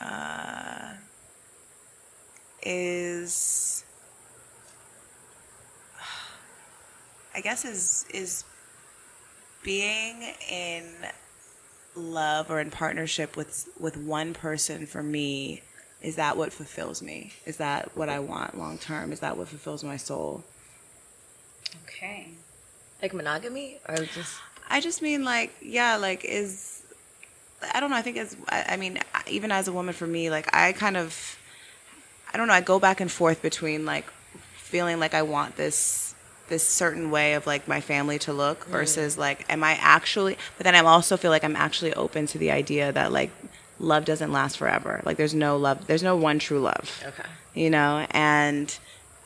uh, is I guess is is being in love or in partnership with with one person for me is that what fulfills me is that what i want long term is that what fulfills my soul Okay. Like monogamy? Or just. i just mean like yeah like is i don't know i think as i, I mean even as a woman for me like i kind of i don't know i go back and forth between like feeling like i want this this certain way of like my family to look versus like am i actually but then i also feel like i'm actually open to the idea that like love doesn't last forever like there's no love there's no one true love Okay. you know and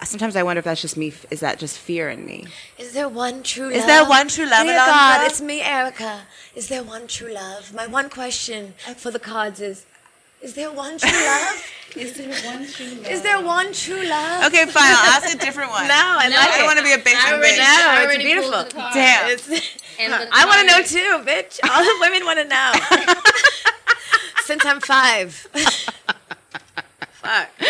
sometimes i wonder if that's just me is that just fear in me Is there one true love? Is there one true love, Dear God, it's me, Erica. Is there one true love? My one question for the cards is Is there one true love? Is there one true love? Is there one true love? okay fine i'll ask a different one No, I No, like i it. don't want to be a basic I already, bitch No, I it's beautiful. pulled. Damn. It's, I want to know too, bitch. All the women want to know. Since I'm five. Fuck.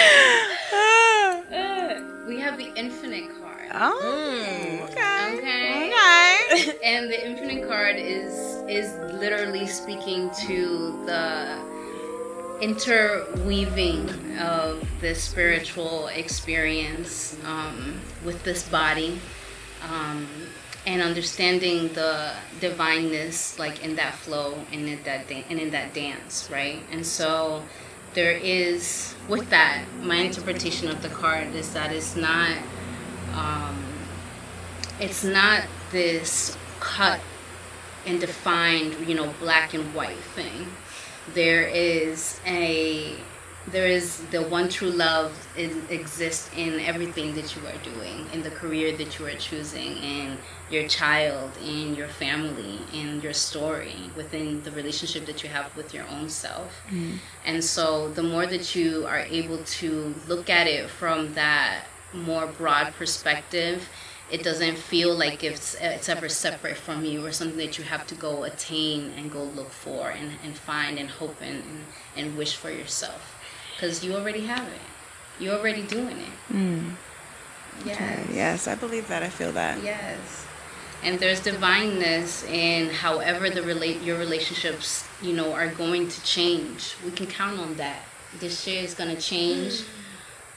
We have the infinite card. oh okay Okay. okay And the infinite card is is literally speaking to the interweaving of this spiritual experience um, with this body um, and understanding the divineness like in that flow and in that dan- and in that dance right and so there is with that my interpretation of the card is that it's not um, it's not this cut and defined, you know, black and white thing. There is a there is the one true love is, exists in everything that you are doing, in the career that you are choosing, in your child, in your family, in your story, within the relationship that you have with your own self. Mm-hmm. And so, the more that you are able to look at it from that more broad perspective, it doesn't feel like it's it's ever separate from you or something that you have to go attain and go look for and, and find and hope and, and, and wish for yourself. Because you already have it. You're already doing it. Mm. Yes. Yes i believe that. I feel that. Yes. And there's divineness in however the relate your relationships you know are going to change. We can count on that. This year is gonna change.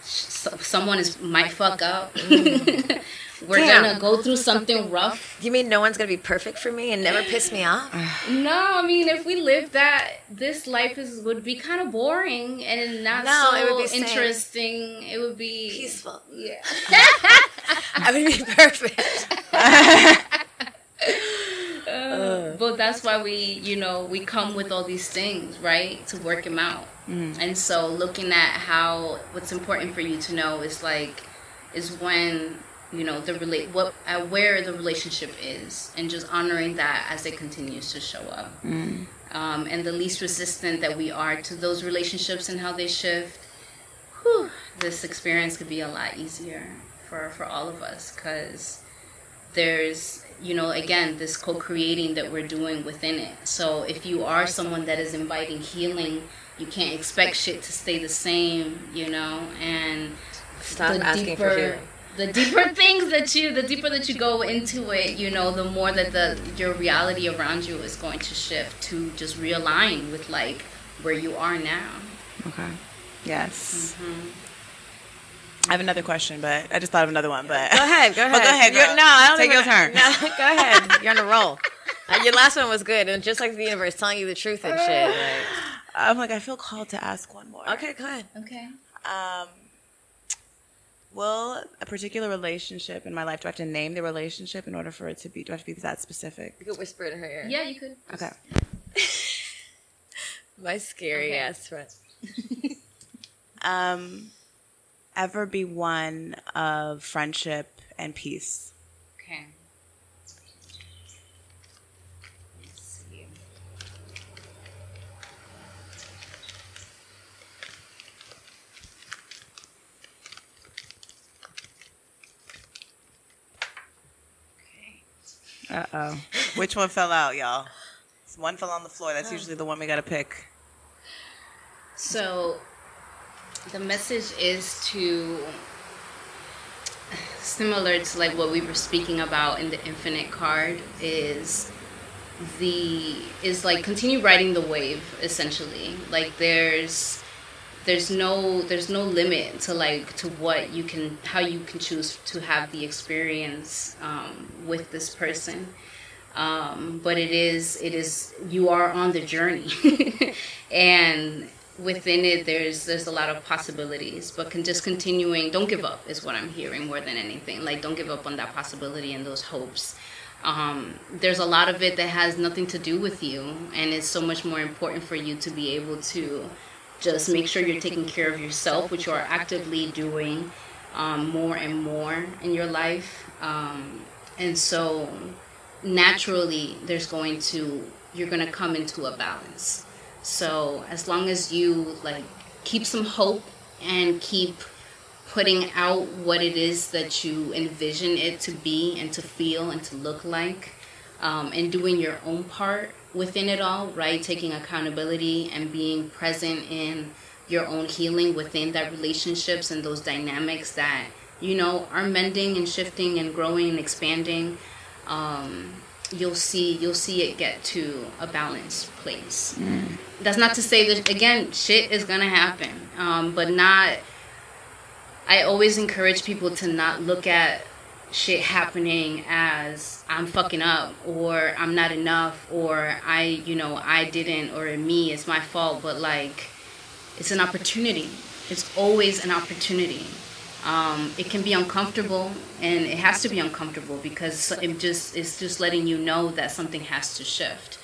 So, someone is might fuck up we're Damn. gonna go through something rough You mean no one's gonna be perfect for me and never piss me off? no i mean if we lived that this life is would be kind of boring and not No, so it would be sane. interesting it would be Peaceful. yeah I would be perfect. Uh, but that's why we you know we come with all these things right to work them out mm. and so looking at how what's important for you to know is like is when you know the relate what uh, where the relationship is and just honoring that as it continues to show up. Um, and the least resistant that we are to those relationships and how they shift whew, this experience could be a lot easier for for all of us because there's you know again this co-creating that we're doing within it. So if you are someone that is inviting healing you can't expect shit to stay the same you know and Stop asking deeper for healing. The deeper things that you the deeper that you go into it you know the more that the your reality around you is going to shift to just realign with like where you are now Okay. Yes. Mm-hmm. I have another question, but I just thought of another one. But Go ahead, go ahead. But go ahead, You're- girl. no, I don't Take your turn. No, go ahead. You're on a roll. Uh, your last one was good, and just like the universe telling you the truth and shit. Like, I'm like, I feel called to ask one more. okay, go ahead. okay Um, will a particular relationship in my life do I have to name the relationship in order for it to be? Do I have to be that specific? You could whisper it in her ear. yeah you could Okay. My scary Okay. ass friend. Um, ever be one of friendship and peace? okay Let's see. Okay. Uh oh. Which one fell out, y'all? One fell on the floor. That's usually the one we gotta pick. So the message is to similar to like what we were speaking about in the infinite card is the is like continue riding the wave essentially like there's there's no there's no limit to like to what you can how you can choose to have the experience um, with this person. Um, but it is it is you are on the journey. And within it there's there's a lot of possibilities. But can just continuing don't give up is what i'm hearing more than anything. Like don't give up on that possibility and those hopes. Um, there's a lot of it that has nothing to do with you. And it's so much more important for you to be able to just make sure you're taking care of yourself which you are actively doing um, more and more in your life. Um, and so naturally there's going to you're going to come into a balance. So as long as you like keep some hope and keep putting out what it is that you envision it to be and to feel and to look like um, and doing your own part within it all right? Taking accountability and being present in your own healing within that relationships and those dynamics that you know are mending and shifting and growing and expanding um, you'll see you'll see it get to a balanced place. That's not to say that again shit is gonna happen um, but not i always encourage people to not look at shit happening as i'm fucking up or i'm not enough or i you know i didn't or me it's my fault. But like it's an opportunity. It's always an opportunity. Um, it can be uncomfortable and it has to be uncomfortable because it just it's just letting you know that something has to shift.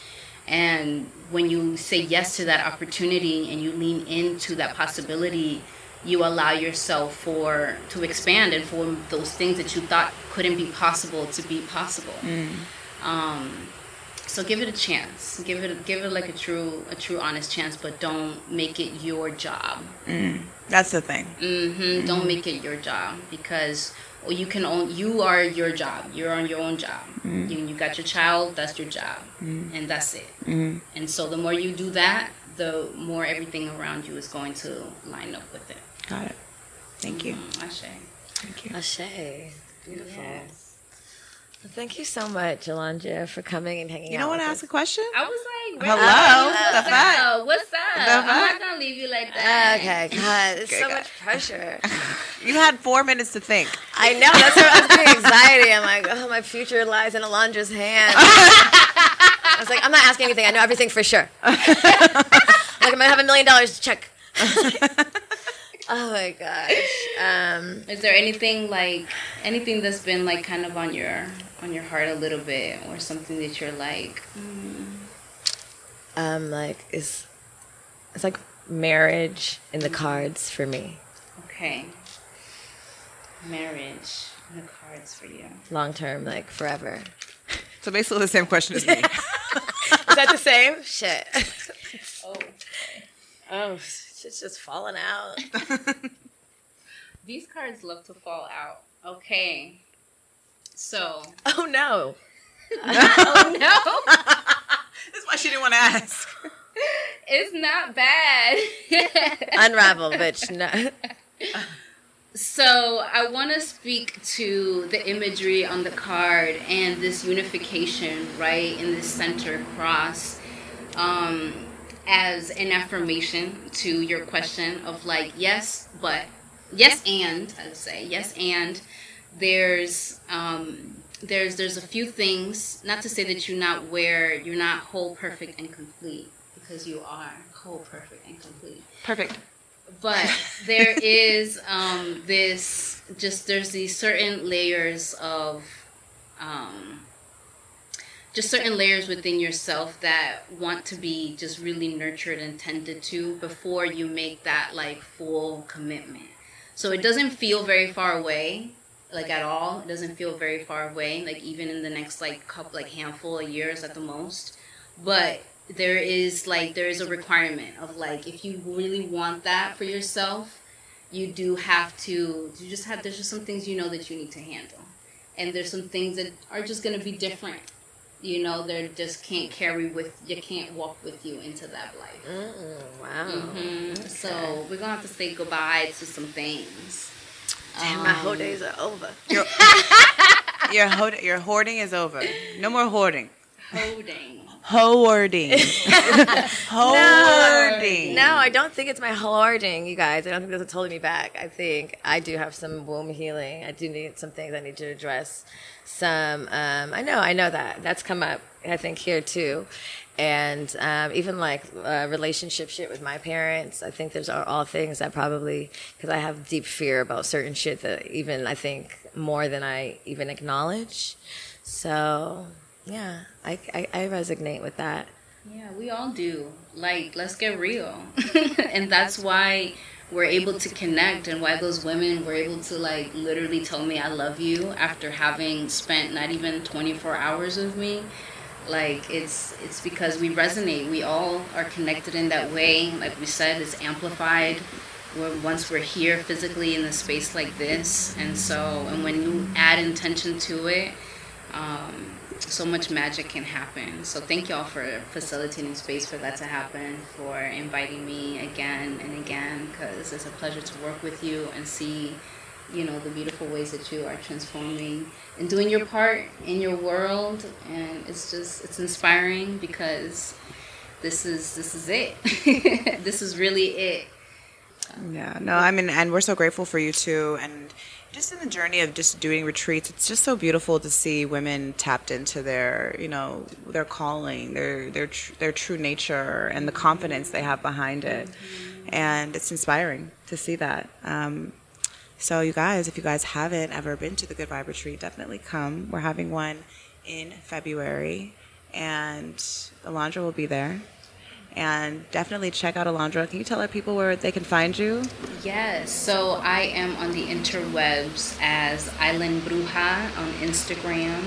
And when you say yes to that opportunity and you lean into that possibility you allow yourself for to expand and for those things that you thought couldn't be possible to be possible mm. um, so give it a chance give it give it like a true a true honest chance but don't make it your job mm. That's the thing. hmm Don't make it your job because you can own. You are your job. You're on your own job. Mm. You, you got your child. That's your job, and that's it. Mm-hmm. And so the more you do that, the more everything around you is going to line up with it. Got it. Thank you. Mm, Ashe. Thank you. Ashe. Beautiful. Yes. Thank you so much, Alondra, for coming and hanging out. You don't want to with ask a question? I was like, Hello? what's The fuck? up? What's up? The I'm not gonna leave you like that. Okay, God, it's so God. much pressure. You had four minutes to think. I know. That's what I was getting anxiety. I'm like, oh, my future lies in Alondra's hands. I was like, I'm not asking anything. I know everything for sure. like, I'm gonna have a million dollars to check. Oh my gosh. Um, Is there anything like anything that's been like kind of on your on your heart a little bit, or something that you're like, um, like, is it's like marriage in the cards for me, okay, marriage in the cards for you? long term, like forever. So basically the same question as me. Is that the same? Shit. Oh, Oh, shit's just falling out. these cards love to fall out. Okay, so Oh no. oh no. That's why she didn't want to ask. It's not bad. Unravel, bitch. No. so I want to speak to the imagery on the card and this unification, right, in the center cross, um, as an affirmation to your question of like, yes, but yes, and I would say yes, and there's um, there's there's a few things. Not to say that you're not where you're not whole, perfect, and complete, because you are whole, perfect, and complete Perfect. but there is um, this just there's these certain layers of um, just certain layers within yourself that want to be just really nurtured and tended to before you make that like full commitment. So it doesn't feel very far away like at all. It doesn't feel very far away like even in the next like couple like handful of years at the most. But there is like there is a requirement of like if you really want that for yourself you do have to you just have there's just some things you know that you need to handle. And there's some things that are just to be different you know they just can't carry with you can't walk with you into that life Mm, wow. hmm so we're gonna have to say goodbye to some things Damn, my whole days are over. Your, your, ho- your hoarding is over. No more hoarding. holding Hoarding. Hoarding. No, I don't think it's my hoarding, you guys. I don't think that's what's holding me back. I think I do have some womb healing. I do need some things I need to address. Some, um, I know, I know that. That's come up, I think, here too. And um, even like uh, relationship shit with my parents, I think there's are all things that probably, because I have deep fear about certain shit that even I think more than I even acknowledge. So, yeah, I, I, I resonate with that. Yeah, we all do. Like, let's get real. and that's why we're able to connect and why those women were able to, like, literally tell me I love you after having spent not even 24 hours with me. Like, it's it's because we resonate. We all are connected in that way. Like we said, it's amplified. We're, once we're here physically in a space like this. And so, and when you add intention to it, um, so much magic can happen. So thank y'all for facilitating space for that to happen, for inviting me again and again, because it's a pleasure to work with you and see, you know, the beautiful ways that you are transforming and doing your part in your world. And it's just, it's inspiring because this is, this is it. this is really it. Yeah, no, I mean, and we're so grateful for you too. And just in the journey of just doing retreats, it's just so beautiful to see women tapped into their, you know, their calling, their their tr- their true nature, and the confidence they have behind it. And it's inspiring to see that. Um, so, you guys, if you guys haven't ever been to the Good Vibe Retreat, definitely come. We're having one in February, and Alondra will be there. And definitely check out Alondra. Can you tell our people where they can find you? Yes, so I am on the interwebs as Island Bruja on Instagram,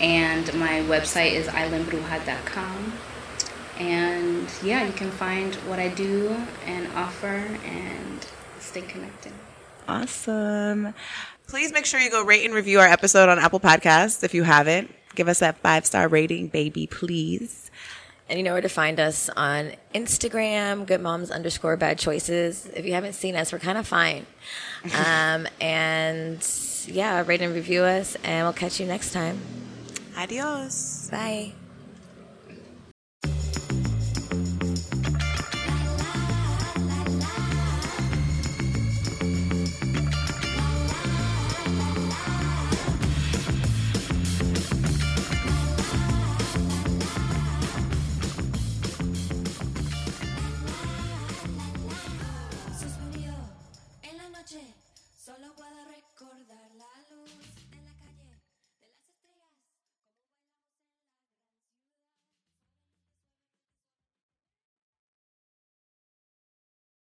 and my website is islandbruja.com. And yeah, you can find what I do and offer and stay connected. Awesome. Please make sure you go rate and review our episode on Apple Podcasts if you haven't. Give us that five star rating, baby, please. And you know where to find us on Instagram, good moms underscore bad choices. If you haven't seen us, we're kind of fine. Um, and yeah, rate and review us, and we'll catch you next time. Adios. Bye.